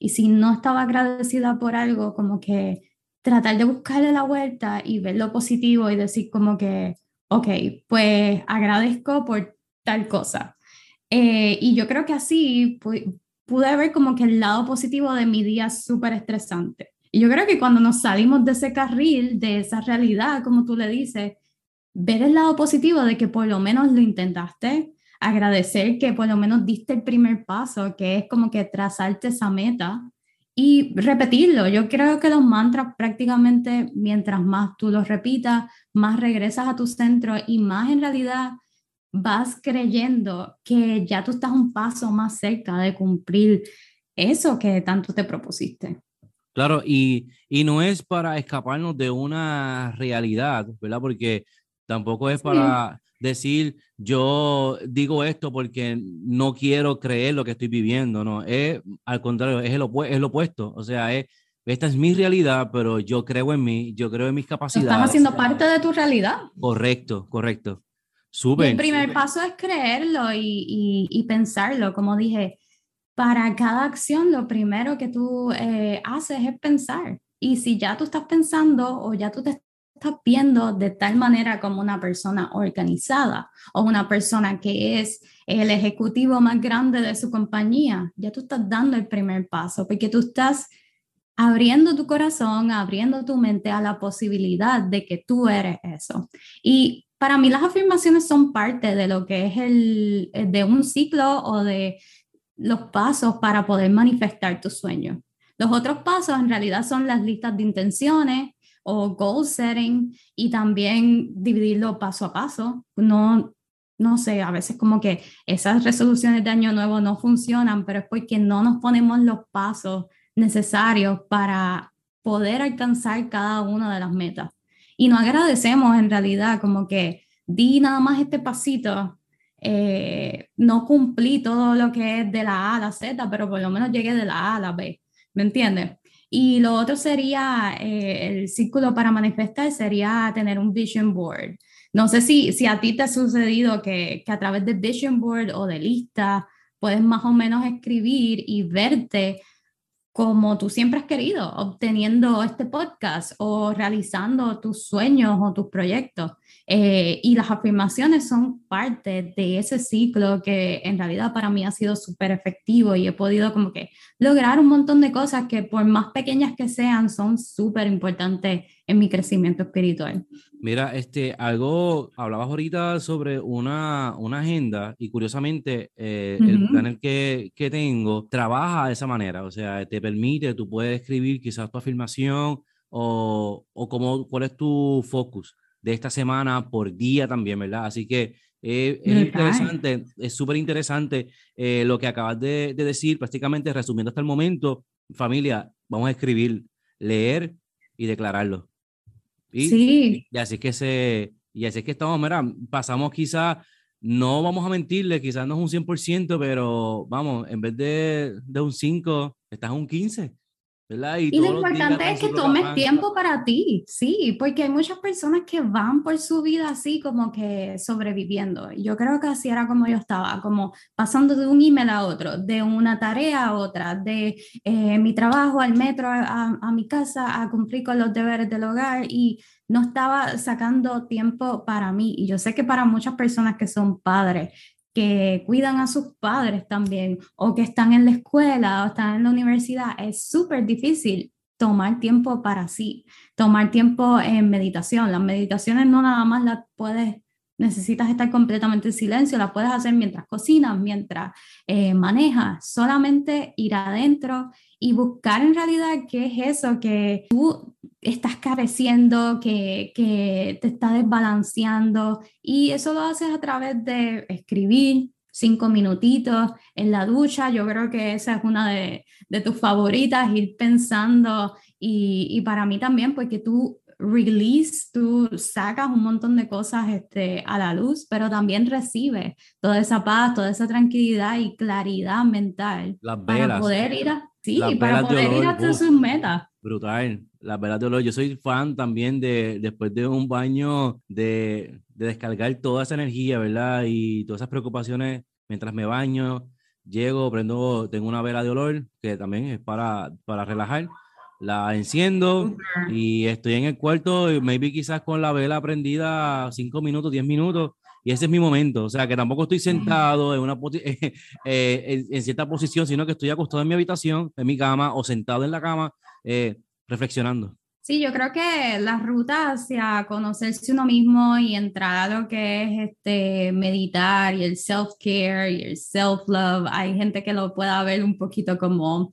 Speaker 2: Y si no estaba agradecida por algo, como que tratar de buscarle la vuelta y ver lo positivo y decir como que, ok, pues agradezco por tal cosa. Eh, y yo creo que así pude ver como que el lado positivo de mi día súper estresante. Y yo creo que cuando nos salimos de ese carril, de esa realidad, como tú le dices, ver el lado positivo de que por lo menos lo intentaste, agradecer que por lo menos diste el primer paso, que es como que trazarte esa meta y repetirlo. Yo creo que los mantras prácticamente mientras más tú los repitas, más regresas a tu centro y más en realidad vas creyendo que ya tú estás un paso más cerca de cumplir eso que tanto te propusiste.
Speaker 1: Claro, y, y no es para escaparnos de una realidad, ¿verdad? Porque tampoco es para decir yo digo esto porque no quiero creer lo que estoy viviendo, no, es al contrario, es, el es lo opuesto, o sea, es, esta es mi realidad, pero yo creo en mí, yo creo en mis capacidades.
Speaker 2: Estás haciendo parte de tu realidad.
Speaker 1: Correcto, correcto. Sube.
Speaker 2: El primer paso es creerlo y, y, y, pensarlo, como dije, para cada acción lo primero que tú eh, haces es pensar. Y si ya tú estás pensando o ya tú te estás viendo de tal manera como una persona organizada o una persona que es el ejecutivo más grande de su compañía, ya tú estás dando el primer paso porque tú estás abriendo tu corazón, abriendo tu mente a la posibilidad de que tú eres eso. Y para mí las afirmaciones son parte de lo que es el de un ciclo o de los pasos para poder manifestar tu sueño. Los otros pasos en realidad son las listas de intenciones, o goal setting y también dividirlo paso a paso. No, no sé, a veces como que esas resoluciones de año nuevo no funcionan, pero es porque no nos ponemos los pasos necesarios para poder alcanzar cada una de las metas. Y no agradecemos en realidad como que di nada más este pasito, eh, no cumplí todo lo que es de la A a la Z, pero por lo menos llegué de la A a la B, ¿me entiendes? Y lo otro sería, eh, el círculo para manifestar sería tener un vision board. No sé si, si a ti te ha sucedido que, que a través de vision board o de lista puedes más o menos escribir y verte como tú siempre has querido, obteniendo este podcast o realizando tus sueños o tus proyectos. Eh, y las afirmaciones son parte de ese ciclo que en realidad para mí ha sido súper efectivo y he podido como que lograr un montón de cosas que por más pequeñas que sean son súper importantes en mi crecimiento espiritual.
Speaker 1: Mira, este, algo, hablabas ahorita sobre una, una agenda y curiosamente eh, el plan que, que tengo trabaja de esa manera, o sea, te permite, tú puedes escribir quizás tu afirmación o, o cómo, cuál es tu focus de esta semana por día también, ¿verdad? Así que eh, es interesante, es súper interesante eh, lo que acabas de, de, decir, prácticamente resumiendo hasta el momento, familia, vamos a escribir, leer y declararlo. Y, sí. Y así que se, y así que estamos, mira, pasamos quizá, no vamos a mentirle, quizás no es un 100%, pero vamos, en vez de, de un 5, estás un 15.
Speaker 2: Y, lo importante es que tomes tiempo para ti, sí, porque hay muchas personas que van por su vida así como que sobreviviendo. Yo creo que así era como yo estaba, como pasando de un email a otro, de una tarea a otra, de eh, mi trabajo al metro, a, a mi casa, a cumplir con los deberes del hogar y no estaba sacando tiempo para mí. Y yo sé que para muchas personas que son padres, que cuidan a sus padres también o que están en la escuela o están en la universidad, es súper difícil tomar tiempo para sí, tomar tiempo en meditación. Las meditaciones no nada más las puedes, necesitas estar completamente en silencio, las puedes hacer mientras cocinas, mientras eh, manejas, solamente ir adentro y buscar en realidad qué es eso que tú estás careciendo, que, que te está desbalanceando y eso lo haces a través de escribir cinco minutitos en la ducha. Yo creo que esa es una de, de tus favoritas, ir pensando y, y, para mí también, porque tú release, tú sacas un montón de cosas este, a la luz, pero también recibes toda esa paz, toda esa tranquilidad y claridad mental para poder ir a, sí, para poder ir hasta sus metas.
Speaker 1: Brutal, la verdad de olor. Yo soy fan también de, después de un baño, de, de, descargar toda esa energía, ¿verdad? Y todas esas preocupaciones mientras me baño. Llego, prendo, tengo una vela de olor que también es para, para relajar. La enciendo y estoy en el cuarto, maybe quizás con la vela prendida cinco minutos, diez minutos, y ese es mi momento. O sea, que tampoco estoy sentado en, una eh, eh, en, cierta posición, sino que estoy acostado en mi habitación, en mi cama o sentado en la cama eh, reflexionando.
Speaker 2: Sí, yo creo que la ruta hacia conocerse uno mismo y entrar a lo que es este meditar y el self-care y el self-love, hay gente que lo pueda ver un poquito como,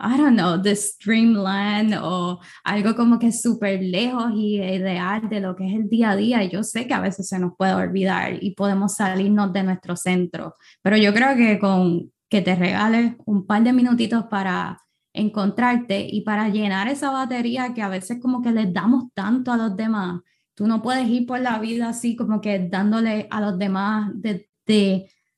Speaker 2: I don't know, the streamland o algo como que súper lejos y ideal de lo que es el día a día. Yo sé que a veces se nos puede olvidar y podemos salirnos de nuestro centro, pero yo creo que con que te regales un par de minutitos para encontrarte y para llenar esa batería que a veces como que les damos tanto a los demás. Tú no puedes ir por la vida así como que dándole a los demás de,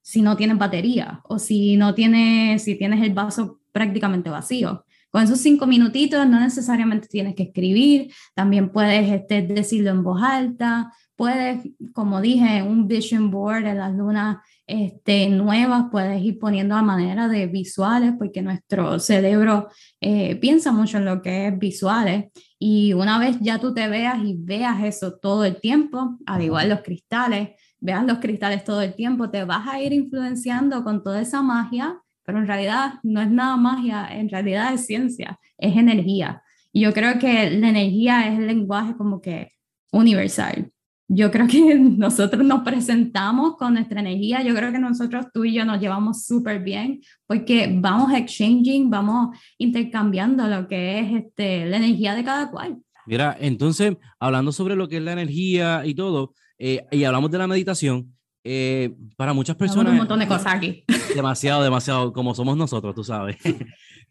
Speaker 2: si no tienes batería o si no tienes, si tienes el vaso prácticamente vacío. Con esos cinco minutitos no necesariamente tienes que escribir, también puedes este, decirlo en voz alta, puedes, como dije, un vision board en las lunas este, nuevas, puedes ir poniendo a manera de visuales, porque nuestro cerebro eh, piensa mucho en lo que es visuales. Y una vez ya tú te veas y veas eso todo el tiempo, al igual los cristales, veas los cristales todo el tiempo, te vas a ir influenciando con toda esa magia, pero en realidad no es nada magia, en realidad es ciencia, es energía. Y yo creo que la energía es el lenguaje como que universal yo creo que nosotros nos presentamos con nuestra energía, yo creo que nosotros tú y yo nos llevamos súper bien porque vamos exchanging, vamos intercambiando lo que es este, la energía de cada cual.
Speaker 1: Mira, entonces, hablando sobre lo que es la energía y todo, eh, y hablamos de la meditación, eh, para muchas personas...
Speaker 2: Un montón de cosas aquí.
Speaker 1: Demasiado, demasiado, como somos nosotros, tú sabes.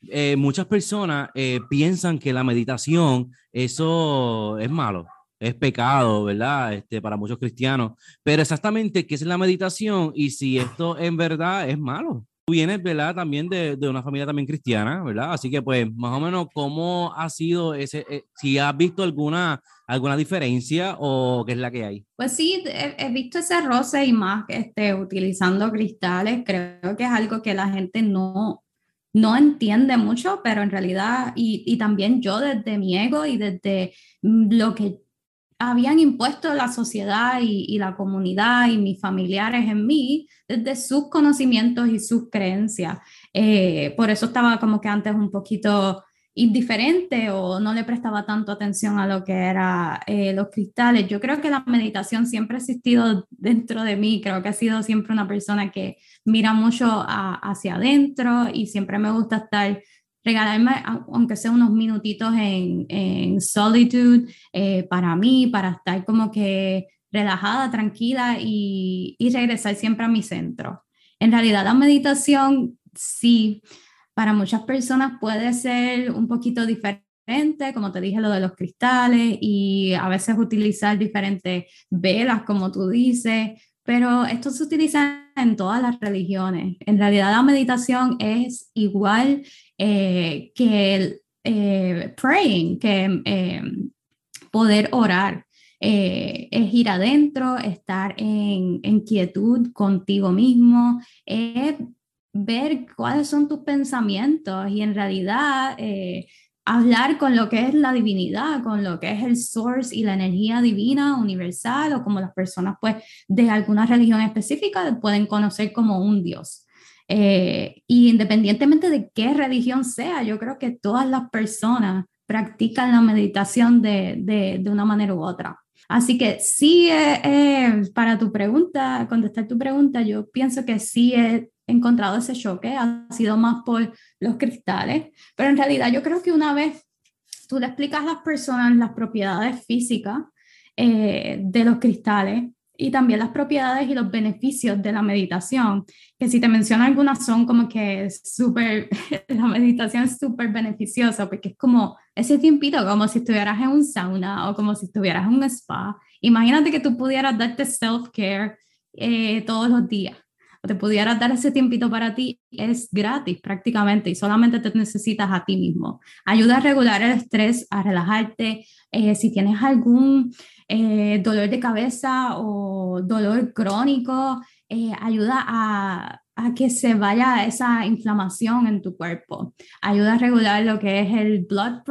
Speaker 1: Eh, muchas personas piensan que la meditación, eso es malo es pecado, ¿verdad? Este, para muchos cristianos. Pero exactamente, ¿qué es la meditación? Y si esto en verdad es malo. Tú vienes, ¿verdad? También de, de, una familia también cristiana, ¿verdad? Así que, pues, más o menos, ¿cómo ha sido ese, eh, si has visto alguna, alguna diferencia o qué es la que hay?
Speaker 2: Pues sí, he, he visto ese roce y más, este, utilizando cristales, creo que es algo que la gente no, no entiende mucho, pero en realidad, y, y, también yo desde mi ego y desde lo que habían impuesto la sociedad y, la comunidad y mis familiares en mí desde sus conocimientos y sus creencias. Eh, por eso estaba como que antes un poquito indiferente o no le prestaba tanto atención a lo que eran eh, los cristales. Yo creo que la meditación siempre ha existido dentro de mí, creo que ha sido siempre una persona que mira mucho hacia adentro y siempre me gusta estar regalarme, aunque sea unos minutitos en, en solitude, eh, para mí, para estar como que relajada, tranquila y, y regresar siempre a mi centro. En realidad la meditación sí, para muchas personas puede ser un poquito diferente, como te dije, lo de los cristales y a veces utilizar diferentes velas, como tú dices, pero esto se utiliza en todas las religiones. En realidad la meditación es igual eh, que eh, praying, que eh, poder orar. Eh, es ir adentro, estar en, en, quietud contigo mismo, es ver cuáles son tus pensamientos y en realidad hablar con lo que es la divinidad, con lo que es el source y la energía divina universal o como las personas pues de alguna religión específica pueden conocer como un Dios. Eh, y independientemente de qué religión sea, yo creo que todas las personas practican la meditación de, de, una manera u otra. Así que sí, eh, eh, para tu pregunta, contestar tu pregunta, yo pienso que sí he encontrado ese choque, ha sido más por los cristales, pero en realidad yo creo que una vez tú le explicas a las personas las propiedades físicas de los cristales, y también las propiedades y los beneficios de la meditación, que si te menciono algunas son como que súper, la meditación es súper beneficiosa porque es como ese tiempito, como si estuvieras en un sauna o como si estuvieras en un spa. Imagínate que tú pudieras darte self-care eh, todos los días o te pudieras dar ese tiempito para ti, es gratis prácticamente y solamente te necesitas a ti mismo. Ayuda a regular el estrés, a relajarte. Eh, si tienes algún eh, dolor de cabeza o dolor crónico, eh, ayuda a, a, que se vaya esa inflamación en tu cuerpo. Ayuda a regular lo que es el blood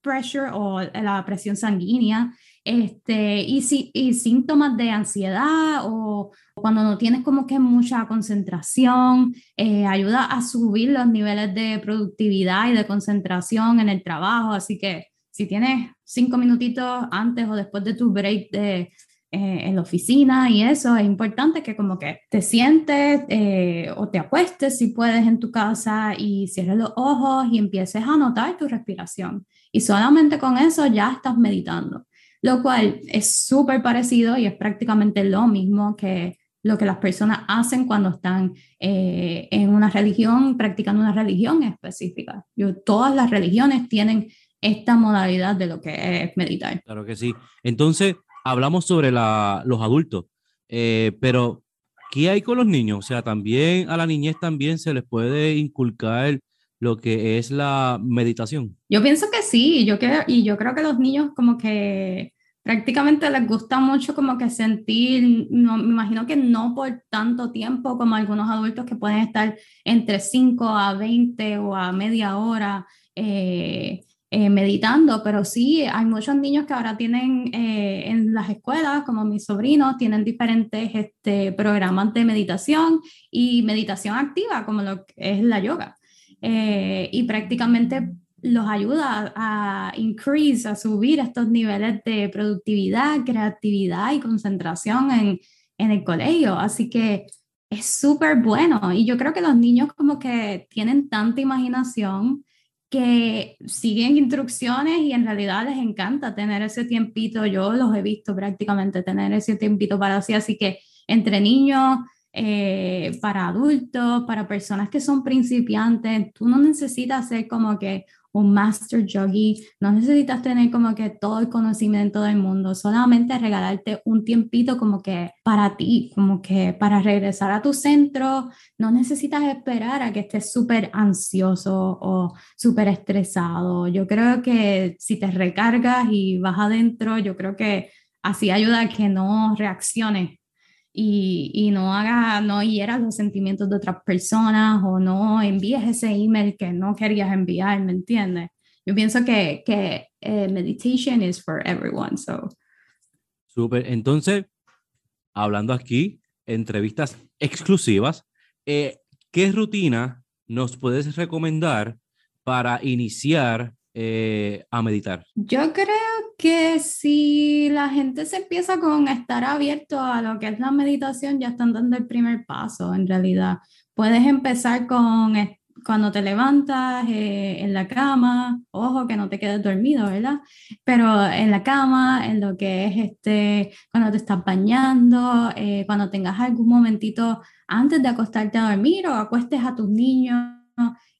Speaker 2: pressure o la presión sanguínea. Este, y, si, y síntomas de ansiedad o cuando no tienes como que mucha concentración, eh, ayuda a subir los niveles de productividad y de concentración en el trabajo. Así que si tienes cinco minutitos antes o después de tu break de, eh, en la oficina y eso, es importante que como que te sientes eh, o te acuestes si puedes en tu casa y cierres los ojos y empieces a notar tu respiración. Y solamente con eso ya estás meditando, lo cual es súper parecido y es prácticamente lo mismo que lo que las personas hacen cuando están eh, en una religión, practicando una religión específica. Yo, todas las religiones tienen esta modalidad de lo que es meditar.
Speaker 1: Claro que sí. Entonces, hablamos sobre la, los adultos, eh, pero ¿qué hay con los niños? O sea, también a la niñez también se les puede inculcar lo que es la meditación.
Speaker 2: Yo pienso que sí, yo creo, y yo creo que los niños como que prácticamente les gusta mucho como que sentir, no, me imagino que no por tanto tiempo como algunos adultos que pueden estar entre 5 a 20 o a media hora. Eh, eh, meditando, pero sí, hay muchos niños que ahora tienen eh, en las escuelas, como mis sobrinos, tienen diferentes este, programas de meditación y meditación activa, como lo que es la yoga. Eh, y prácticamente los ayuda a increase, a subir estos niveles de productividad, creatividad y concentración en, en el colegio. Así que es súper bueno. Y yo creo que los niños como que tienen tanta imaginación que siguen instrucciones y en realidad les encanta tener ese tiempito. Yo los he visto prácticamente tener ese tiempito para así, así que entre niños, eh, para adultos, para personas que son principiantes, tú no necesitas ser como que un master yogi, no necesitas tener como que todo el conocimiento del mundo, solamente regalarte un tiempito como que para ti, como que para regresar a tu centro, no necesitas esperar a que estés súper ansioso o súper estresado. Yo creo que si te recargas y vas adentro, yo creo que así ayuda a que no reacciones y, y, no haga, no hieras los sentimientos de otras personas o no envíes ese email que no querías enviar, ¿me entiendes? Yo pienso que, que eh, meditation is for everyone, so.
Speaker 1: Súper, entonces, hablando aquí, entrevistas exclusivas, eh, ¿qué rutina nos puedes recomendar para iniciar eh, a meditar?
Speaker 2: Yo creo que si la gente se empieza con estar abierto a lo que es la meditación, ya están dando el primer paso en realidad. Puedes empezar con cuando te levantas eh, en la cama, ojo que no te quedes dormido, ¿verdad? Pero en la cama, en lo que es este, cuando te estás bañando, eh, cuando tengas algún momentito antes de acostarte a dormir o acuestes a tus niños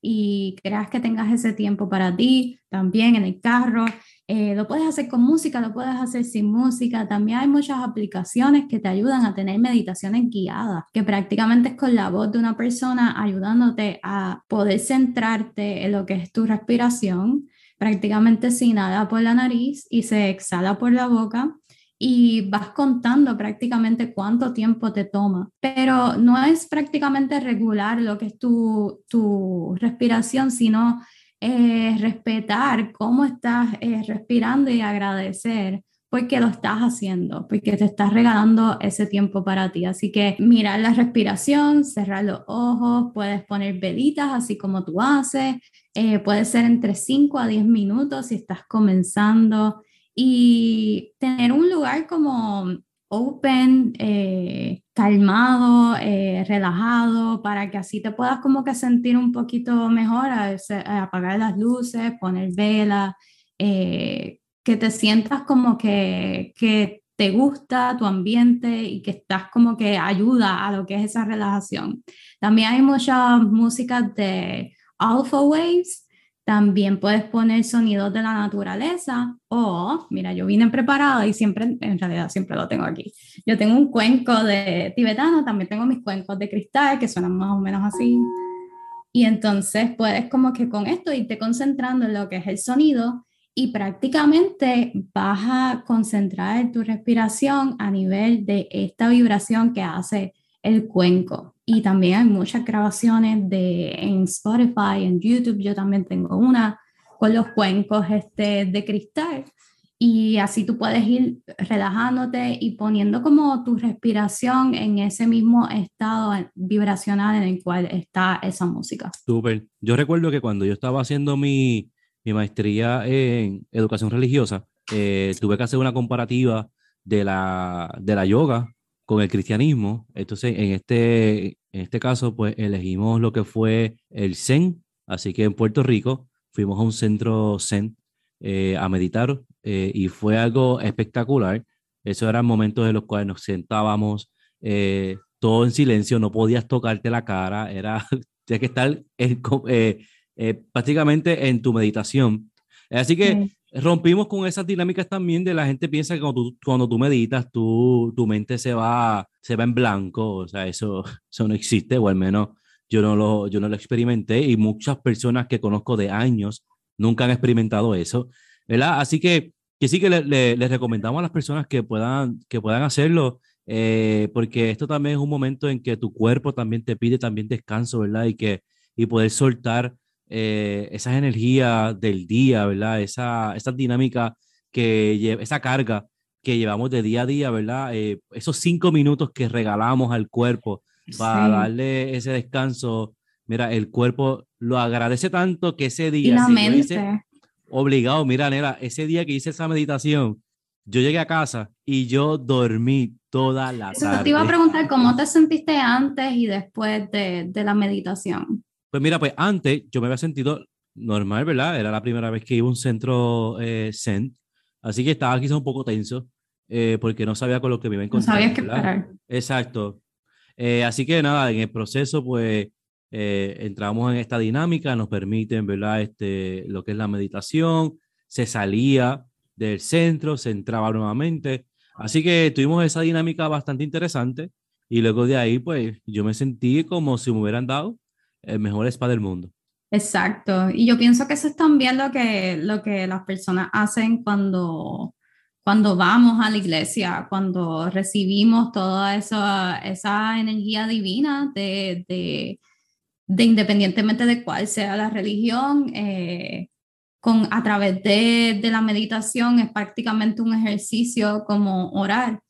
Speaker 2: y creas que tengas ese tiempo para ti, también en el carro. Eh, lo puedes hacer con música, lo puedes hacer sin música. También hay muchas aplicaciones que te ayudan a tener meditaciones guiadas, que prácticamente es con la voz de una persona ayudándote a poder centrarte en lo que es tu respiración prácticamente se inhala por la nariz y se exhala por la boca y vas contando prácticamente cuánto tiempo te toma, pero no es prácticamente regular lo que es tu, tu respiración, sino eh, respetar cómo estás eh, respirando y agradecer porque lo estás haciendo, porque te estás regalando ese tiempo para ti. Así que mirar la respiración, cerrar los ojos, puedes poner velitas así como tú haces, eh, puede ser entre 5 a 10 minutos si estás comenzando y tener un lugar como open, eh, calmado, eh, relajado, para que así te puedas como que sentir un poquito mejor, apagar las luces, poner vela, que te sientas como que, que te gusta tu ambiente y que estás como que ayuda a lo que es esa relajación. También hay muchas músicas de alpha waves, también puedes poner sonidos de la naturaleza o, mira, yo vine preparada y siempre, en realidad siempre lo tengo aquí. Yo tengo un cuenco de tibetano, también tengo mis cuencos de cristal que suenan más o menos así. Y entonces puedes como que con esto irte concentrando en lo que es el sonido y prácticamente vas a concentrar tu respiración a nivel de esta vibración que hace el cuenco. Y también hay muchas grabaciones de, en Spotify, en YouTube, yo también tengo una con los cuencos este, de cristal. Y así tú puedes ir relajándote y poniendo como tu respiración en ese mismo estado vibracional en el cual está esa música.
Speaker 1: Súper. Yo recuerdo que cuando yo estaba haciendo mi, mi maestría en educación religiosa, eh, tuve que hacer una comparativa de la, de la yoga con el cristianismo. Entonces, en este, en este caso, pues elegimos lo que fue el Zen. Así que en Puerto Rico fuimos a un centro Zen eh, a meditar eh, y fue algo espectacular. Esos eran momentos en los cuales nos sentábamos todo en silencio, no podías tocarte la cara, era, tienes que estar eh, prácticamente en tu meditación. Así que rompimos con esas dinámicas también de la gente piensa que cuando tú, cuando tú meditas, tu mente se va, se va en blanco, o sea, eso, eso no existe, o al menos yo no, lo, yo no lo experimenté y muchas personas que conozco de años nunca han experimentado eso, ¿verdad? Así que, que sí que les le, recomendamos a las personas que puedan, que puedan hacerlo, eh, porque esto también es un momento en que tu cuerpo también te pide también descanso, ¿verdad? Y que y poder soltar eh, esas energías del día, ¿verdad? Esa, esa dinámica que lleva, esa carga que llevamos de día a día, ¿verdad? Eh, esos cinco minutos que regalamos al cuerpo para darle ese descanso, mira, el cuerpo lo agradece tanto que ese día... obligado, mira, Nera, ese día que hice esa meditación, yo llegué a casa y yo dormí toda la tarde.
Speaker 2: Te iba a preguntar cómo te sentiste antes y después de, de la meditación.
Speaker 1: Pues mira, pues antes yo me había sentido normal, ¿verdad? Era la primera vez que iba a un centro eh, Zen, así que estaba quizás un poco tenso eh, porque no sabía con lo que me iba a encontrar.
Speaker 2: No sabías qué esperar.
Speaker 1: Exacto. Eh, así que nada, en el proceso, pues entramos en esta dinámica, nos permiten, ¿verdad? Este, lo que es la meditación, se salía del centro, se entraba nuevamente. Así que tuvimos esa dinámica bastante interesante y luego de ahí, pues yo me sentí como si me hubieran dado el mejor spa del mundo.
Speaker 2: Exacto. Y yo pienso que eso es también lo que, lo que las personas hacen cuando, cuando vamos a la iglesia, cuando recibimos toda esa, esa energía divina de, de, de, independientemente de cuál sea la religión, eh, con, a través de, de la meditación es prácticamente un ejercicio como orar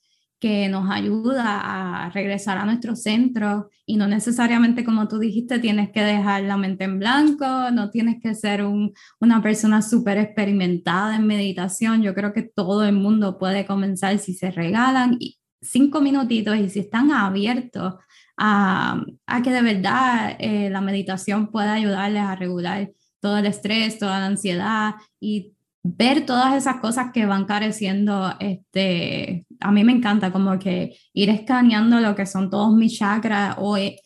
Speaker 2: que nos ayuda a regresar a nuestro centro y no necesariamente, como tú dijiste, tienes que dejar la mente en blanco, no tienes que ser un, una persona súper experimentada en meditación. Yo creo que todo el mundo puede comenzar si se regalan cinco minutitos y si están abiertos a, a que de verdad eh, la meditación pueda ayudarles a regular todo el estrés, toda la ansiedad y ver todas esas cosas que van careciendo, este, a mí me encanta como que ir escaneando lo que son todos mis chakras o eh,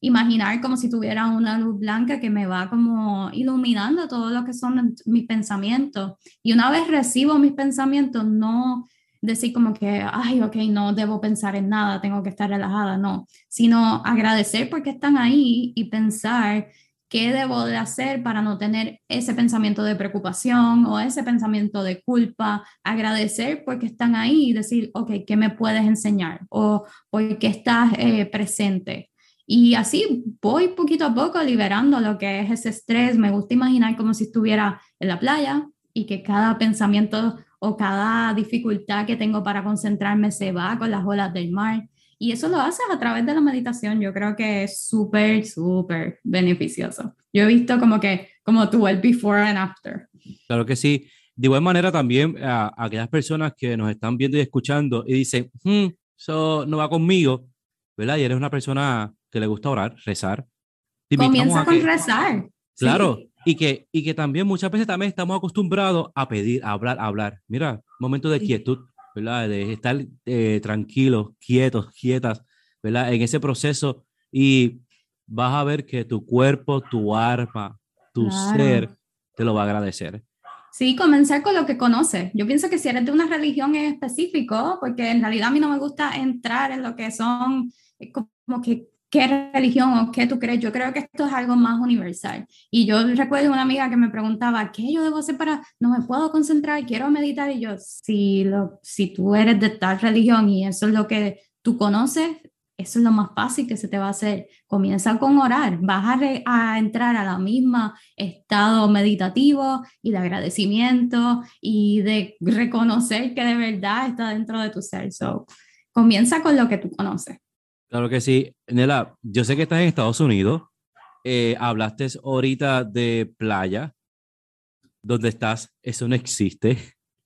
Speaker 2: imaginar como si tuviera una luz blanca que me va como iluminando todo lo que son mis pensamientos. Y una vez recibo mis pensamientos, no decir como que, ay, ok, no debo pensar en nada, tengo que estar relajada, no, sino agradecer porque están ahí y pensar ¿Qué debo de hacer para no tener ese pensamiento de preocupación o ese pensamiento de culpa? Agradecer porque están ahí y decir, ok, ¿qué me puedes enseñar? O ¿por qué estás eh, presente? Y así voy poquito a poco liberando lo que es ese estrés. Me gusta imaginar como si estuviera en la playa y que cada pensamiento o cada dificultad que tengo para concentrarme se va con las olas del mar y eso lo haces a través de la meditación. Yo creo que es súper, súper beneficioso. Yo he visto como que, como tú, el before and after.
Speaker 1: Claro que sí. De igual manera también a, aquellas personas que nos están viendo y escuchando y dicen, hmm, eso no va conmigo, ¿verdad? Y eres una persona que le gusta orar, rezar.
Speaker 2: Comienza con rezar.
Speaker 1: Claro, y, que, y que también muchas veces también estamos acostumbrados a pedir, a hablar, a hablar. Mira, momento de quietud ¿verdad? De estar eh, tranquilos, quietos, quietas, ¿verdad? En ese proceso y vas a ver que tu cuerpo, tu alma, tu ser te lo va a agradecer.
Speaker 2: Sí, comenzar con lo que conoces. Yo pienso que si eres de una religión en específico, porque en realidad a mí no me gusta entrar en lo que son eh, como que qué religión o qué tú crees. Yo creo que esto es algo más universal. Y yo recuerdo una amiga que me preguntaba, ¿qué yo debo hacer para, no me puedo concentrar, quiero meditar? Y yo, si, lo, si tú eres de tal religión y eso es lo que tú conoces, eso es lo más fácil que se te va a hacer. Comienza con orar, vas a, a entrar a la misma estado meditativo y de agradecimiento y de reconocer que de verdad está dentro de tu ser. So, comienza con lo que tú conoces.
Speaker 1: Claro que sí. Nela, yo sé que estás en Estados Unidos. Eh, hablaste ahorita de playa. ¿Dónde estás? Eso no existe.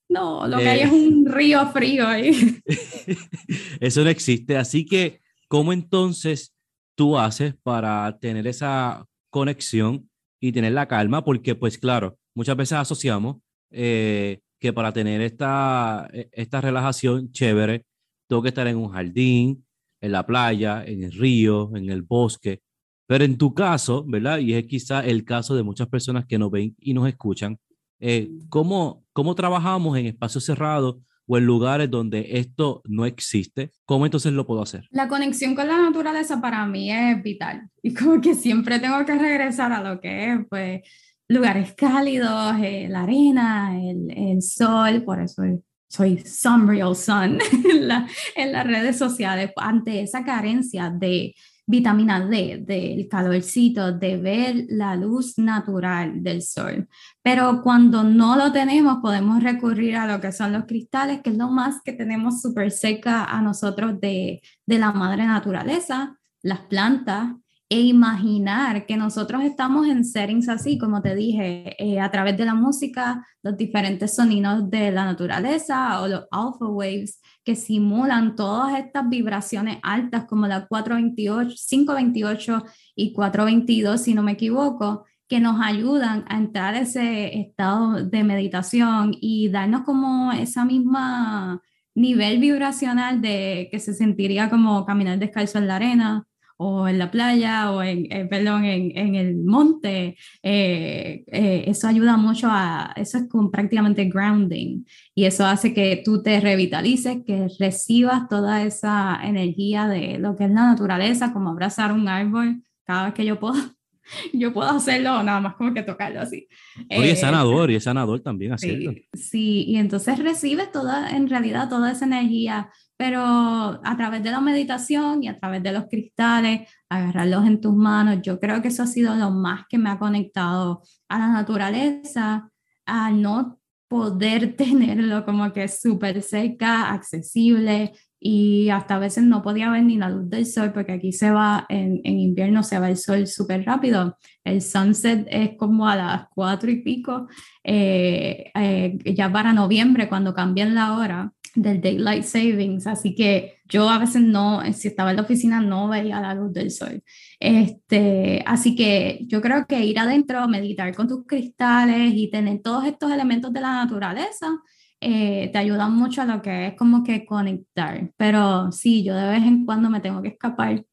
Speaker 2: No, lo que hay es eh, un río frío ahí.
Speaker 1: Eso no existe. Así que, ¿cómo entonces tú haces para tener esa conexión y tener la calma? Porque, pues claro, muchas veces asociamos eh, que para tener esta, e, esta relajación chévere, tengo que estar en un jardín, en la playa, en el río, en el bosque. Pero en tu caso, ¿verdad? Y es quizá el caso de muchas personas que nos ven y nos escuchan, eh, ¿cómo, ¿cómo trabajamos en espacios cerrados o en lugares donde esto no existe? ¿Cómo entonces lo puedo hacer?
Speaker 2: La conexión con la naturaleza para mí es vital y como que siempre tengo que regresar a lo que es, pues, lugares cálidos, eh, la arena, el, el, sol, por eso soy some real sun en, las redes sociales ante esa carencia de vitamina D, del calorcito, de ver la luz natural del sol. Pero cuando no lo tenemos, podemos recurrir a lo que son los cristales, que es lo más que tenemos súper cerca a nosotros de, de la madre naturaleza, las plantas, e imaginar que nosotros estamos en settings así, como te dije, eh, a través de la música, los diferentes sonidos de la naturaleza o los alpha waves que simulan todas estas vibraciones altas como la 428, 528 y 422, si no me equivoco, que nos ayudan a entrar a ese estado de meditación y darnos como esa misma nivel vibracional de que se sentiría como caminar descalzo en la arena o en la playa o en, eh, perdón, en, en, el monte, eh, eh, eso ayuda mucho a, eso es como prácticamente grounding y eso hace que tú te revitalices, que recibas toda esa energía de lo que es la naturaleza, como abrazar un árbol cada vez que yo puedo. Yo puedo hacerlo nada más como que tocarlo así.
Speaker 1: y es sanador, y es sanador también hacerlo.
Speaker 2: Sí, sí, y entonces recibes toda, en realidad, toda esa energía pero a través de la meditación y a través de los cristales, agarrarlos en tus manos, yo creo que eso ha sido lo más que me ha conectado a la naturaleza, a no poder tenerlo como que súper cerca, accesible y hasta a veces no podía ver ni la luz del sol porque aquí se va, en, en invierno se va el sol súper rápido, el sunset es como a las cuatro y pico, eh, eh, ya para noviembre cuando cambian la hora del daylight savings, así que yo a veces no, si estaba en la oficina no veía la luz del sol. Este, así que yo creo que ir adentro, meditar con tus cristales y tener todos estos elementos de la naturaleza eh, te ayudan mucho a lo que es como que conectar. Pero sí, yo de vez en cuando me tengo que escapar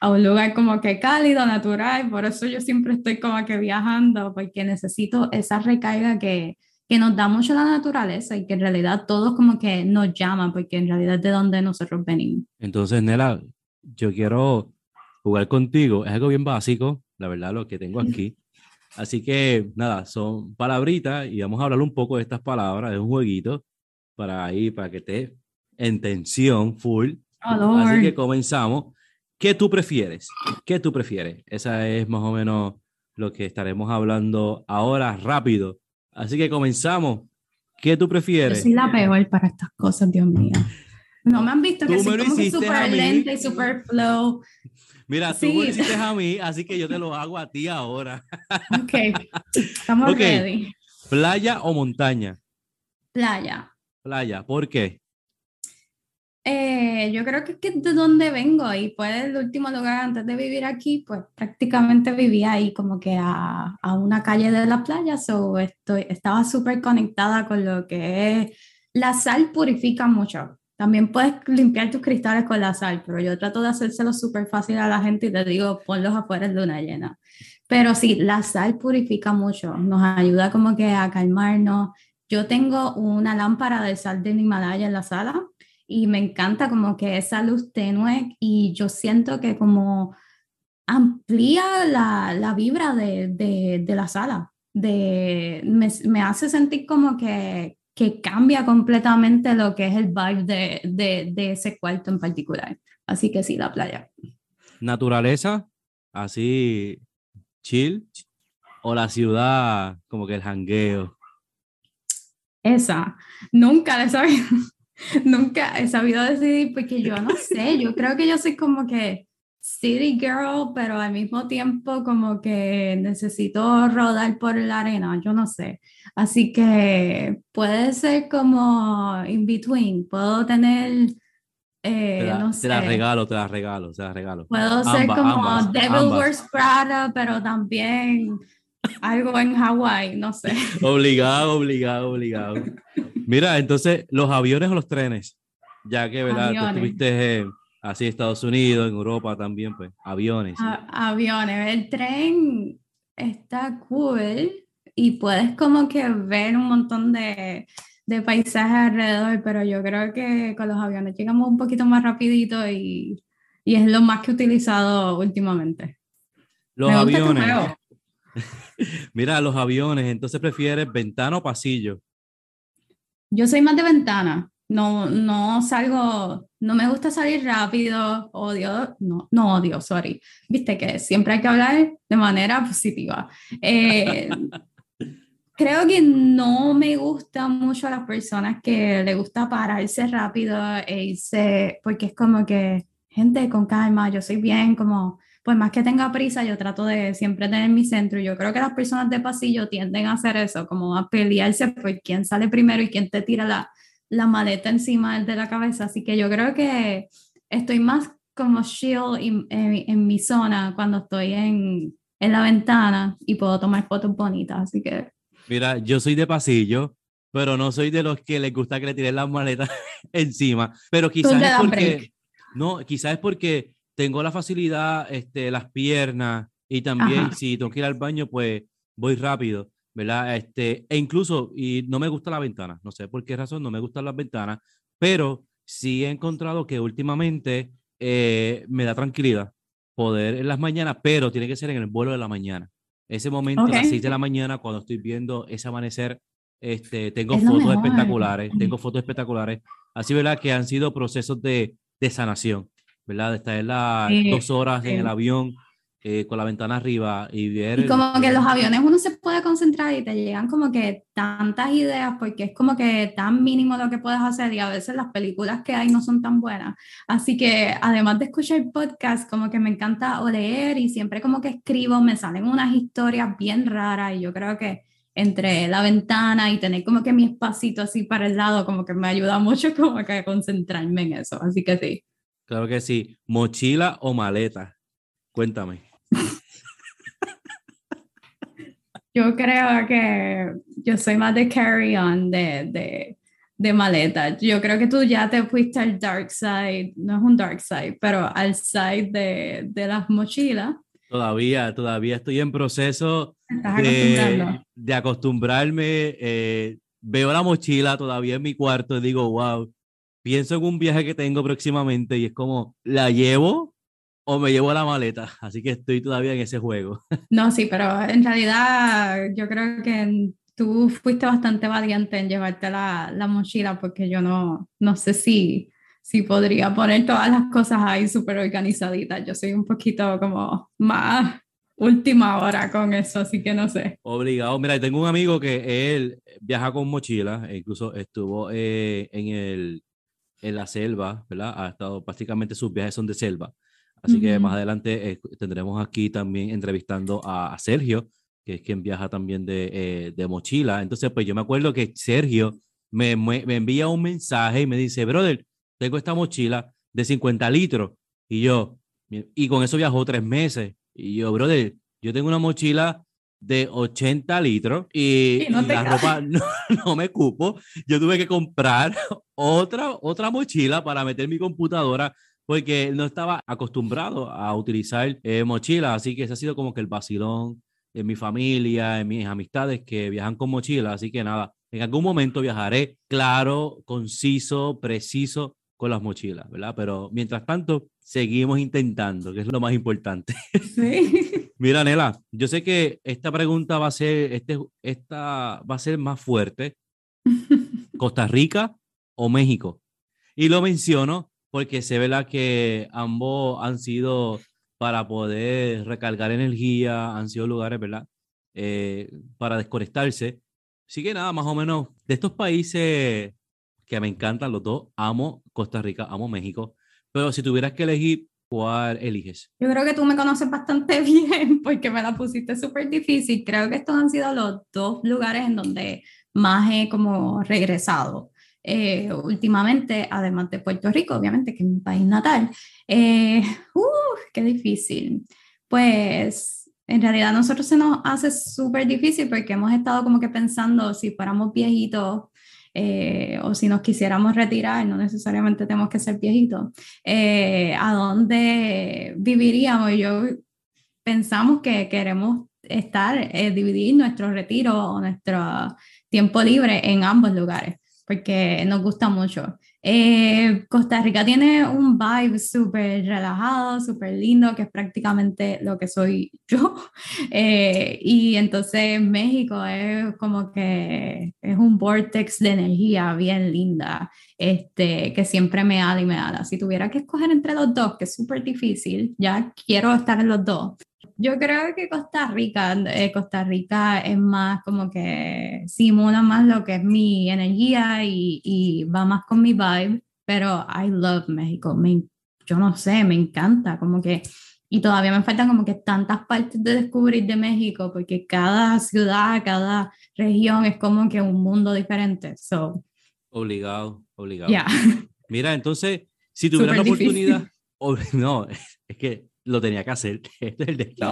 Speaker 2: a un lugar como que cálido, natural, por eso yo siempre estoy como que viajando, porque necesito esa recarga que que nos da mucho la naturaleza y que en realidad todos como que nos llaman, porque en realidad es de donde nosotros venimos.
Speaker 1: Entonces, Nela, yo quiero jugar contigo, es algo bien básico, la verdad, lo que tengo aquí. Así que nada, son palabritas y vamos a hablar un poco de estas palabras, de un jueguito para ahí, para que esté en tensión full.
Speaker 2: Oh,
Speaker 1: Así que comenzamos. ¿Qué tú prefieres? ¿Qué tú prefieres? Esa es más o menos lo que estaremos hablando ahora rápido. Así que comenzamos. ¿Qué tú prefieres?
Speaker 2: Yo soy la peor para estas cosas, Dios mío. No me han visto que soy como súper lenta y súper flow.
Speaker 1: Mira, tú me hiciste a mí, así que yo te lo hago a ti ahora.
Speaker 2: Ok, estamos ready.
Speaker 1: ¿Playa o montaña?
Speaker 2: Playa.
Speaker 1: Playa, ¿por qué?
Speaker 2: Eh, yo creo que, que de donde vengo y pues el último lugar antes de vivir aquí, pues prácticamente vivía ahí como que a, a una calle de la playa, so estoy, estaba súper conectada con lo que es, la sal purifica mucho. También puedes limpiar tus cristales con la sal, pero yo trato de hacérselo súper fácil a la gente y te digo, ponlos afuera de una llena. Pero sí, la sal purifica mucho, nos ayuda como que a calmarnos. Yo tengo una lámpara de sal de Himalaya en la sala y me encanta como que esa luz tenue y yo siento que como amplía la, la vibra de, de, de, la sala, de, me, me, hace sentir como que, que cambia completamente lo que es el vibe de, de, de ese cuarto en particular. Así que sí, la playa.
Speaker 1: Naturaleza, así chill, o la ciudad como que el jangueo.
Speaker 2: Esa, nunca le sabía. Nunca he sabido decidir porque yo no sé, yo creo que yo soy como que city girl, pero al mismo tiempo como que necesito rodar por la arena, yo no sé. Así que puede ser como in between, puedo tener... Eh,
Speaker 1: te, la,
Speaker 2: no
Speaker 1: sé. te la regalo, te la regalo, te la regalo.
Speaker 2: Puedo ser como Devil Wears Prada, pero también algo en Hawái, no sé.
Speaker 1: Obligado, obligado, obligado. Mira, entonces, ¿los aviones o los trenes? Ya que, ¿verdad? Tú estuviste así en Estados Unidos, en Europa también, pues, aviones.
Speaker 2: aviones. El tren está cool y puedes como que ver un montón de, de paisajes alrededor, pero yo creo que con los aviones llegamos un poquito más rapidito y, y es lo más que he utilizado últimamente.
Speaker 1: Los aviones. Mira, los aviones, entonces prefieres ventana o pasillo.
Speaker 2: Yo soy más de ventana. No, no salgo, no me gusta salir rápido, odio, no, no odio, sorry. Viste que siempre hay que hablar de manera positiva. Eh, creo que no me gusta mucho a las personas que le gusta pararse rápido e irse, porque es como que, gente, con calma, yo soy bien, como pues más que tenga prisa, yo trato de siempre tener mi centro. Yo creo que las personas de pasillo tienden a hacer eso, como a pelearse por quién sale primero y quién te tira la, la maleta encima de la cabeza. Así que yo creo que estoy más como shield en, en, mi zona cuando estoy en, en la ventana y puedo tomar fotos bonitas. Así que...
Speaker 1: Mira, yo soy de pasillo, pero no soy de los que les gusta que le tiren las maletas encima. Pero quizás es porque... No, quizás es porque tengo la facilidad, este, las piernas y también si tengo que ir al baño, pues voy rápido, ¿verdad? Este, e incluso, y no me gusta la ventana, no sé por qué razón no me gustan las ventanas, pero sí he encontrado que últimamente eh, me da tranquilidad poder en las mañanas, pero tiene que ser en el vuelo de la mañana. Ese momento, a las 6 de la mañana, cuando estoy viendo ese amanecer, este, tengo fotos espectaculares, tengo fotos espectaculares, así, ¿verdad? Que han sido procesos de, de sanación. ¿Verdad? De estar las dos horas en el avión eh, con la ventana arriba y ver...
Speaker 2: Y como que los aviones uno se puede concentrar y te llegan como que tantas ideas porque es como que tan mínimo lo que puedes hacer y a veces las películas que hay no son tan buenas. Así que además de escuchar podcast, como que me encanta o leer y siempre como que escribo, me salen unas historias bien raras y yo creo que entre la ventana y tener como que mi espacito así para el lado, como que me ayuda mucho como que a concentrarme en eso. Así que sí.
Speaker 1: Claro que sí. ¿Mochila o maleta? Cuéntame.
Speaker 2: Yo creo que yo soy más de carry-on, de, de, de, maleta. Yo creo que tú ya te fuiste al dark side, no es un dark side, pero al side de, de las mochilas.
Speaker 1: Todavía, todavía estoy en proceso de, de, acostumbrarme. Eh, veo la mochila todavía en mi cuarto y digo, wow, pienso en un viaje que tengo próximamente y es como, ¿la llevo o me llevo la maleta. Así que estoy todavía en ese juego.
Speaker 2: No, sí, pero en realidad yo creo que tú fuiste bastante valiente en llevarte la, la mochila porque yo no, no sé si, si podría poner todas las cosas ahí súper organizaditas. Yo soy un poquito como más última hora con eso, así que no sé.
Speaker 1: Obligado. Mira, tengo un amigo que él viaja con mochila, e incluso estuvo eh, en, el, en la selva, ¿verdad? Ha estado, prácticamente sus viajes son de selva. Así que más adelante eh, tendremos aquí también entrevistando a, Sergio, que es quien viaja también de, eh, de, mochila. Entonces, pues yo me acuerdo que Sergio me, me, envía un mensaje y me dice, brother, tengo esta mochila de 50 litros. Y yo, y con eso viajó tres meses. Y yo, brother, yo tengo una mochila de 80 litros y, la ropa no, me cupo. Yo tuve que comprar otra, otra mochila para meter mi computadora porque no estaba acostumbrado a utilizar eh, mochilas, así que ese ha sido como que el vacilón de mi familia, de mis amistades que viajan con mochila, así que nada, en algún momento viajaré claro, conciso, preciso con las mochilas, ¿verdad? Pero mientras tanto, seguimos intentando, que es lo más importante. Sí. Mira, Nela, yo sé que esta pregunta va a ser, este, esta va a ser más fuerte. ¿Costa Rica o México? Y lo menciono porque se ve la que ambos han sido para poder recargar energía, han sido lugares, ¿verdad? Eh, para desconectarse. Así que nada, más o menos de estos países que me encantan los dos, amo Costa Rica, amo México, pero si tuvieras que elegir, ¿cuál eliges?
Speaker 2: Yo creo que tú me conoces bastante bien porque me la pusiste súper difícil. Creo que estos han sido los dos lugares en donde más he como regresado. Eh, últimamente, además de Puerto Rico, obviamente, que es mi país natal. Eh, uh, ¡Qué difícil! Pues en realidad a nosotros se nos hace súper difícil porque hemos estado como que pensando si fuéramos viejitos eh, o si nos quisiéramos retirar, no necesariamente tenemos que ser viejitos, ¿a dónde viviríamos? Yo pensamos que queremos estar, dividir nuestro retiro o nuestro tiempo libre en ambos lugares porque nos gusta mucho. Eh, Costa Rica tiene un vibe súper relajado, súper lindo, que es prácticamente lo que soy yo. Eh, y entonces México es como que es un vortex de energía bien linda, este, que siempre me da y me da. Si tuviera que escoger entre los dos, que es súper difícil, ya quiero estar en los dos, yo creo que Costa Rica, eh, Costa Rica es más como que simula más lo que es mi energía y, y va más con mi vibe, pero I love México, me, yo no sé, me encanta, como que, y todavía me faltan como que tantas partes de descubrir de México, porque cada ciudad, cada región es como que un mundo diferente, so.
Speaker 1: Obligado, obligado. Mira, entonces, si tuviera la oportunidad, no, es que lo tenía que hacer. Este es el desquite.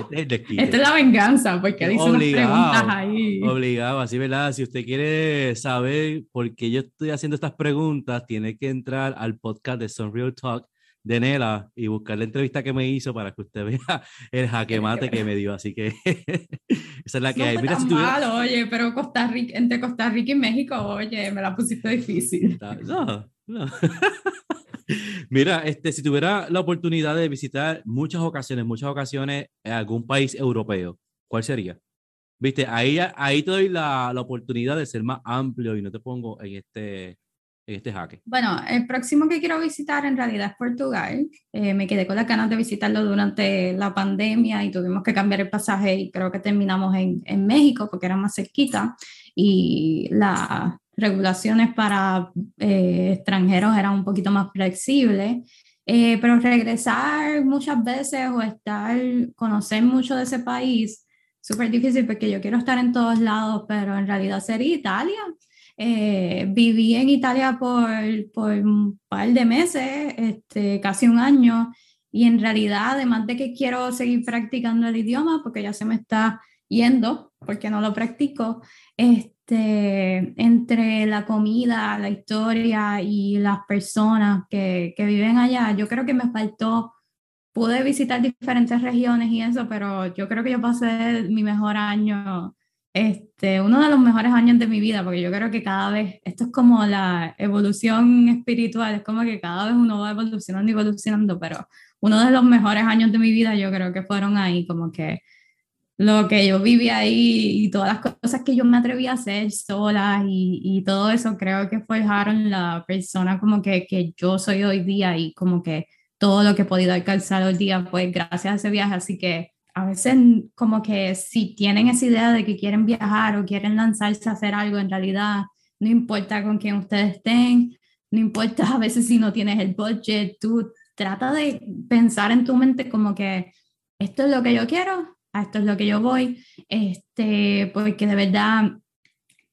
Speaker 1: Este es el desquite.
Speaker 2: Esta es la venganza, porque dice unas preguntas ahí.
Speaker 1: Obligado, así, ¿verdad? Si usted quiere saber por qué yo estoy haciendo estas preguntas, tiene que entrar al podcast de Sunreal Talk de Nela y buscar la entrevista que me hizo para que usted vea el jaque mate que me dio. Así que esa es la que hay.
Speaker 2: Mira, si tuviera... oye, pero Costa Rica, entre Costa Rica y México, oye, me la pusiste difícil.
Speaker 1: No, no. Mira, este, si tuviera la oportunidad de visitar muchas ocasiones, muchas ocasiones en algún país europeo, ¿cuál sería? Viste, ahí, ahí te doy la, la oportunidad de ser más amplio y no te pongo en este, este jaque.
Speaker 2: Bueno, el próximo que quiero visitar en realidad es Portugal. Eh, me quedé con las ganas de visitarlo durante la pandemia y tuvimos que cambiar el pasaje y creo que terminamos en, en México porque era más cerquita y la, regulaciones para eh, extranjeros eran un poquito más flexibles, eh, pero regresar muchas veces o estar, conocer mucho de ese país, súper difícil porque yo quiero estar en todos lados, pero en realidad sería Italia. Eh, viví en Italia por, por un par de meses, este, casi un año, y en realidad, además de que quiero seguir practicando el idioma, porque ya se me está yendo, porque no lo practico, este, entre la comida, la historia y las personas que, que, viven allá, yo creo que me faltó, pude visitar diferentes regiones y eso, pero yo creo que yo pasé mi mejor año, este, uno de los mejores años de mi vida, porque yo creo que cada vez, esto es como la evolución espiritual, es como que cada vez uno va evolucionando y evolucionando, pero uno de los mejores años de mi vida, yo creo que fueron ahí, como que lo que yo viví ahí y todas las cosas que yo me atreví a hacer sola y, y todo eso, creo que forjaron la persona como que, que yo soy hoy día y como que todo lo que he podido alcanzar hoy día, pues gracias a ese viaje, así que a veces como que si tienen esa idea de que quieren viajar o quieren lanzarse a hacer algo, en realidad no importa con quién ustedes estén, no importa a veces si no tienes el budget, tú trata de pensar en tu mente como que esto es lo que yo quiero, a esto es lo que yo voy, este, porque de verdad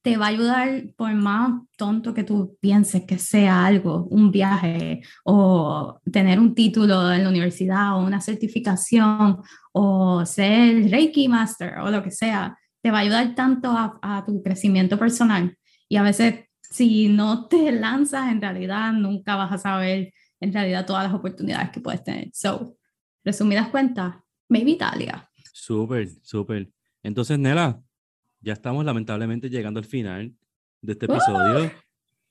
Speaker 2: te va a ayudar por más tonto que tú pienses que sea algo, un viaje o tener un título en la universidad o una certificación o ser Reiki Master o lo que sea, te va a ayudar tanto a, a tu crecimiento personal. Y a veces si no te lanzas, en realidad nunca vas a saber en realidad todas las oportunidades que puedes tener. So, resumidas cuentas, maybe Italia.
Speaker 1: Súper, súper. Entonces, Nela, ya estamos lamentablemente llegando al final de este episodio.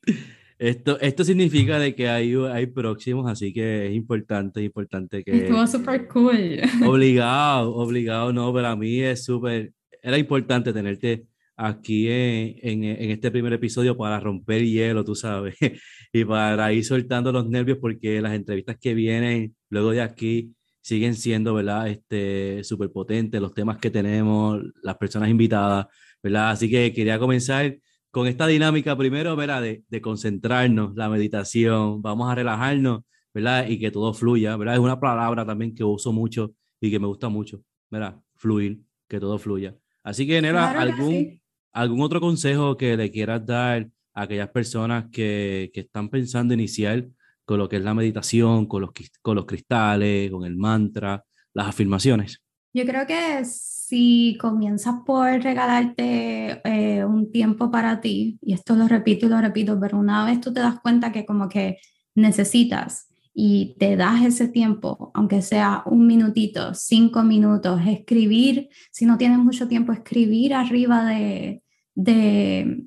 Speaker 1: Esto, esto significa de que hay, hay próximos, así que es importante, importante que...
Speaker 2: Estuvo súper cool.
Speaker 1: Obligado, obligado, no, para mí es súper, era importante tenerte aquí en, en, en, este primer episodio para romper hielo, tú sabes, y para ir soltando los nervios porque las entrevistas que vienen luego de aquí siguen siendo, ¿verdad? Este, súper potentes, los temas que tenemos, las personas invitadas, ¿verdad? Así que quería comenzar con esta dinámica primero, ¿verdad? De, de concentrarnos, la meditación, vamos a relajarnos, ¿verdad? Y que todo fluya, ¿verdad? Es una palabra también que uso mucho y que me gusta mucho, ¿verdad? Fluir, que todo fluya. Así que, Nera, ¿algún, ¿algún otro consejo que le quieras dar a aquellas personas que, que están pensando iniciar con lo que es la meditación, con los, con los cristales, con el mantra, las afirmaciones?
Speaker 2: Yo creo que si comienzas por regalarte eh, un tiempo para ti, y esto lo repito y lo repito, pero una vez tú te das cuenta que como que necesitas y te das ese tiempo, aunque sea un minutito, cinco minutos, escribir, si no tienes mucho tiempo, escribir arriba de, de,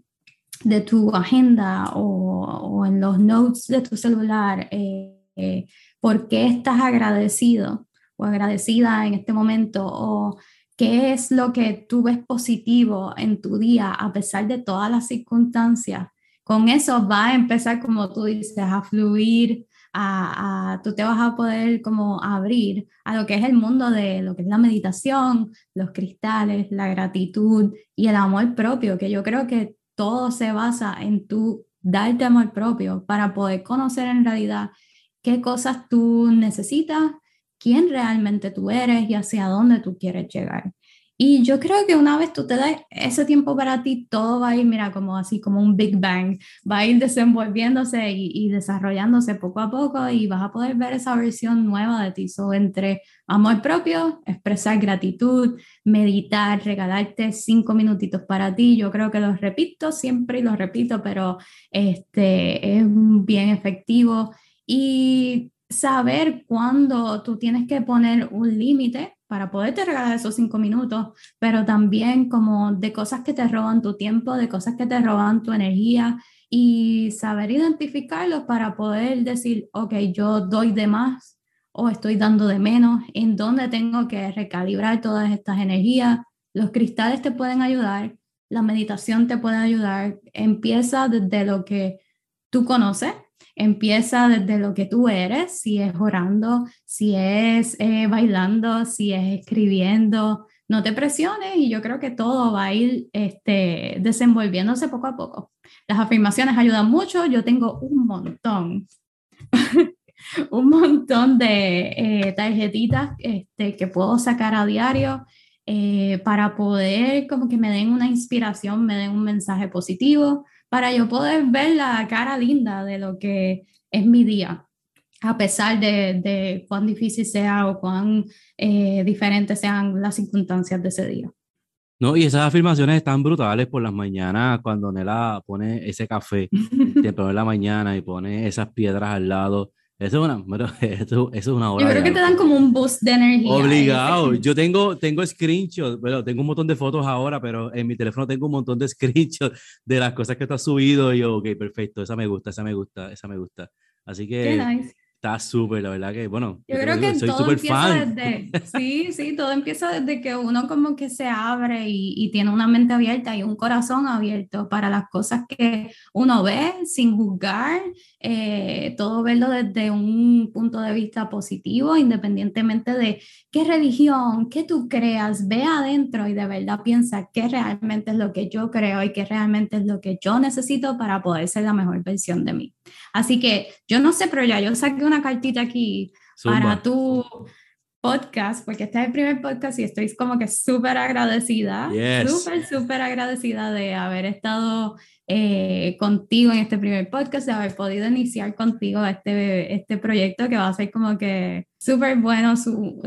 Speaker 2: de tu agenda o, o, en los notes de tu celular, eh, eh, por qué estás agradecido o agradecida en este momento o qué es lo que tú ves positivo en tu día a pesar de todas las circunstancias. Con eso va a empezar, como tú dices, a fluir, a, a, tú te vas a poder como abrir a lo que es el mundo de lo que es la meditación, los cristales, la gratitud y el amor propio, que yo creo que todo se basa en tu darte amor propio para poder conocer en realidad qué cosas tú necesitas, quién realmente tú eres y hacia dónde tú quieres llegar. Y yo creo que una vez tú te das ese tiempo para ti, todo va a ir, mira, como así, como un Big Bang, va a ir desenvolviéndose y, y desarrollándose poco a poco y vas a poder ver esa versión nueva de ti. So, entre amor propio, expresar gratitud, meditar, regalarte cinco minutitos para ti, yo creo que los repito siempre y los repito, pero este es bien efectivo. Y saber cuándo tú tienes que poner un límite para poderte regalar esos cinco minutos, pero también como de cosas que te roban tu tiempo, de cosas que te roban tu energía y saber identificarlos para poder decir, ok, yo doy de más o estoy dando de menos, en dónde tengo que recalibrar todas estas energías. Los cristales te pueden ayudar, la meditación te puede ayudar. Empieza desde lo que tú conoces, Empieza desde lo que tú eres, si es orando, si es eh, bailando, si es escribiendo. No te presiones y yo creo que todo va a ir este, desenvolviéndose poco a poco. Las afirmaciones ayudan mucho. Yo tengo un montón, un montón de eh, tarjetitas este, que puedo sacar a diario. Eh, para poder como que me den una inspiración, me den un mensaje positivo, para yo poder ver la cara linda de lo que es mi día, a pesar de, de cuán difícil sea o cuán eh, diferentes sean las circunstancias de ese día.
Speaker 1: No, y esas afirmaciones están brutales por las mañanas cuando Nela pone ese café temprano en la mañana y pone esas piedras al lado eso es una, eso, es una
Speaker 2: hora. Yo creo que te dan como un boost de energía.
Speaker 1: Obligado. Yo tengo, tengo screenshots, bueno, tengo un montón de fotos ahora, pero en mi teléfono tengo un montón de screenshots de las cosas que está subido y yo, ok, perfecto, esa me gusta, esa me gusta, esa me gusta. Así que Está súper, la verdad que, bueno,
Speaker 2: yo, creo que todo empieza desde, sí, sí, todo empieza desde que uno como que se abre y, y, tiene una mente abierta y un corazón abierto para las cosas que uno ve sin juzgar, eh, todo verlo desde un punto de vista positivo, independientemente de qué religión, qué tú creas, ve adentro y de verdad piensa qué realmente es lo que yo creo y qué realmente es lo que yo necesito para poder ser la mejor versión de mí. Así que yo no sé, pero ya yo saqué una cartita aquí para tu podcast, porque este es el primer podcast y estoy como que súper agradecida, súper, súper agradecida de haber estado eh, contigo en este primer podcast, de haber podido iniciar contigo este, este proyecto que va a ser como que súper bueno.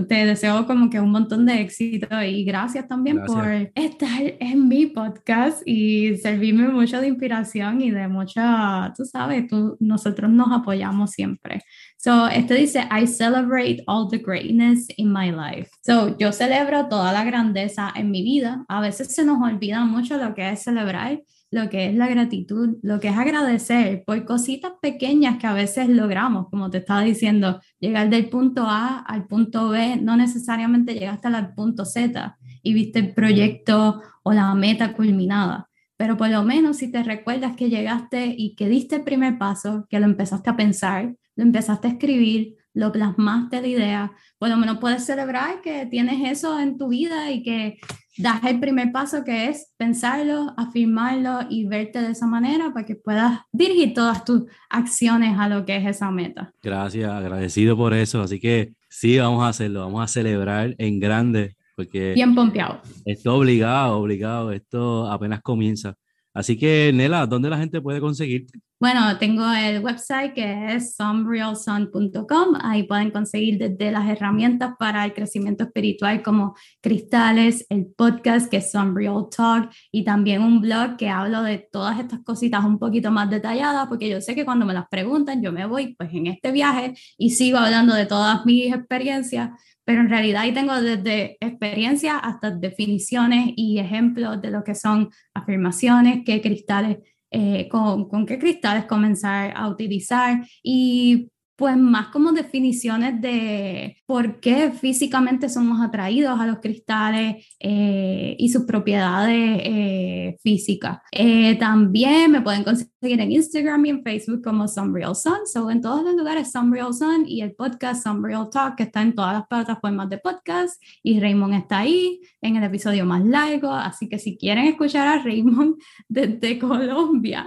Speaker 2: te deseo como que un montón de éxito y gracias también por estar en mi podcast y servirme mucho de inspiración y de mucha, tú sabes, tú, nosotros nos apoyamos siempre. So, este dice, I celebrate all the greatness in my life. So, yo celebro toda la grandeza en mi vida. A veces se nos olvida mucho lo que es celebrar lo que es la gratitud, lo que es agradecer por cositas pequeñas que a veces logramos, como te estaba diciendo, llegar del punto A al punto B, no necesariamente llegaste al punto Z y viste el proyecto o la meta culminada, pero por lo menos si te recuerdas que llegaste y que diste el primer paso, que lo empezaste a pensar, lo empezaste a escribir, lo plasmaste la idea, por lo menos puedes celebrar que tienes eso en tu vida y que das el primer paso que es pensarlo, afirmarlo y verte de esa manera para que puedas dirigir todas tus acciones a lo que es esa meta.
Speaker 1: Gracias, agradecido por eso. Así que sí, vamos a hacerlo, vamos a celebrar en grande porque...
Speaker 2: Bien pompeado.
Speaker 1: Esto obligado, obligado, esto apenas comienza. Así que, Nela, ¿dónde la gente puede conseguirte?
Speaker 2: Bueno, tengo el website que es somerealsun.com. Ahí pueden conseguir desde las herramientas para el crecimiento espiritual como cristales, el podcast que es Some Talk y también un blog que hablo de todas estas cositas un poquito más detalladas porque yo sé que cuando me las preguntan yo me voy pues en este viaje y sigo hablando de todas mis experiencias pero en realidad ahí tengo desde experiencia hasta definiciones y ejemplos de lo que son afirmaciones, qué cristales, eh, con, con, qué cristales comenzar a utilizar y pues más como definiciones de por qué físicamente somos atraídos a los cristales eh, y sus propiedades eh, físicas. Eh, también me pueden conseguir en Instagram y en Facebook como Some Real Sun, so en todos los lugares Some Real Sun y el podcast Some Real Talk que está en todas las plataformas de podcast y Raymond está ahí en el episodio más largo, así que si quieren escuchar a Raymond desde Colombia.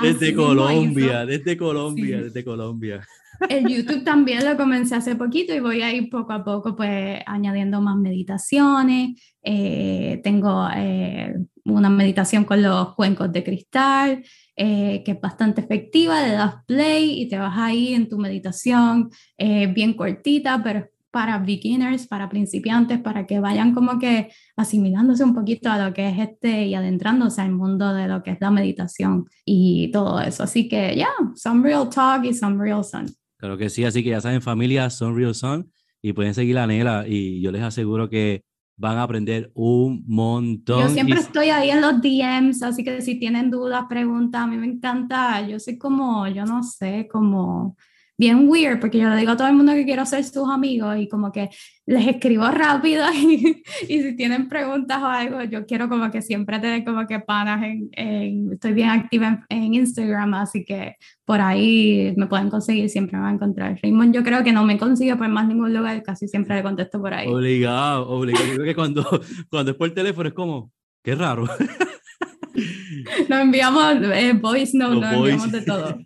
Speaker 1: Desde Colombia, desde Colombia, desde Colombia.
Speaker 2: El YouTube también lo comencé hace poquito y voy a ir poco a poco pues añadiendo más meditaciones. Eh, tengo eh, una meditación con los cuencos de cristal, eh, que es bastante efectiva, le das play y te vas ahí en tu meditación, bien cortita, pero para beginners, para principiantes, para que vayan como que asimilándose un poquito a lo que es este y adentrándose al mundo de lo que es la meditación y todo eso. Así que ya, some real talk y some real sun.
Speaker 1: Claro que sí, así que ya saben, familia, son Real Son y pueden seguir la Nela y yo les aseguro que van a aprender un montón.
Speaker 2: Yo siempre estoy ahí en los DMs, así que si tienen dudas, preguntas, a mí me encanta. Yo soy como, yo no sé, como bien weird, porque yo le digo a todo el mundo que quiero ser sus amigos y como que les escribo rápido y, y si tienen preguntas o algo, yo quiero como que siempre tener como que panas en, estoy bien activa en, Instagram, así que por ahí me pueden conseguir, siempre me van a encontrar. Raymond yo creo que no me consigue por más ningún lugar, casi siempre le contesto por ahí.
Speaker 1: Obligado, obligado. Yo creo que cuando, cuando es por teléfono es como, qué raro.
Speaker 2: Nos enviamos eh, voice note, nos enviamos de todo.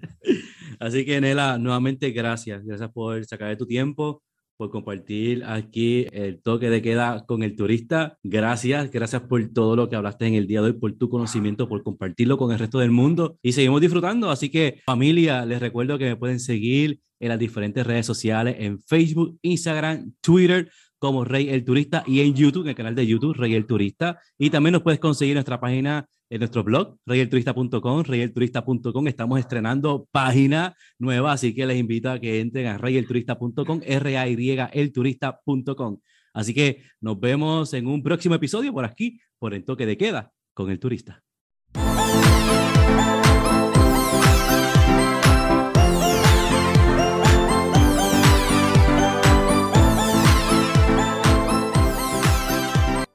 Speaker 1: Así que, Nela, nuevamente gracias. Gracias por sacar de tu tiempo, por compartir aquí el toque de queda con el turista. Gracias, gracias por todo lo que hablaste en el día de hoy, por tu conocimiento, por compartirlo con el resto del mundo. Y seguimos disfrutando. Así que, familia, les recuerdo que me pueden seguir en las diferentes redes sociales, en Facebook, Instagram, Twitter como Rey el Turista y en YouTube, en el canal de YouTube Rey el Turista. Y también nos puedes conseguir nuestra página, en nuestro blog, reyelturista.com, reyelturista.com. Estamos estrenando página nueva, así que les invito a que entren a reyelturista.com, r a y elturista.com. Así que nos vemos en un próximo episodio por aquí, por el toque de queda con el turista.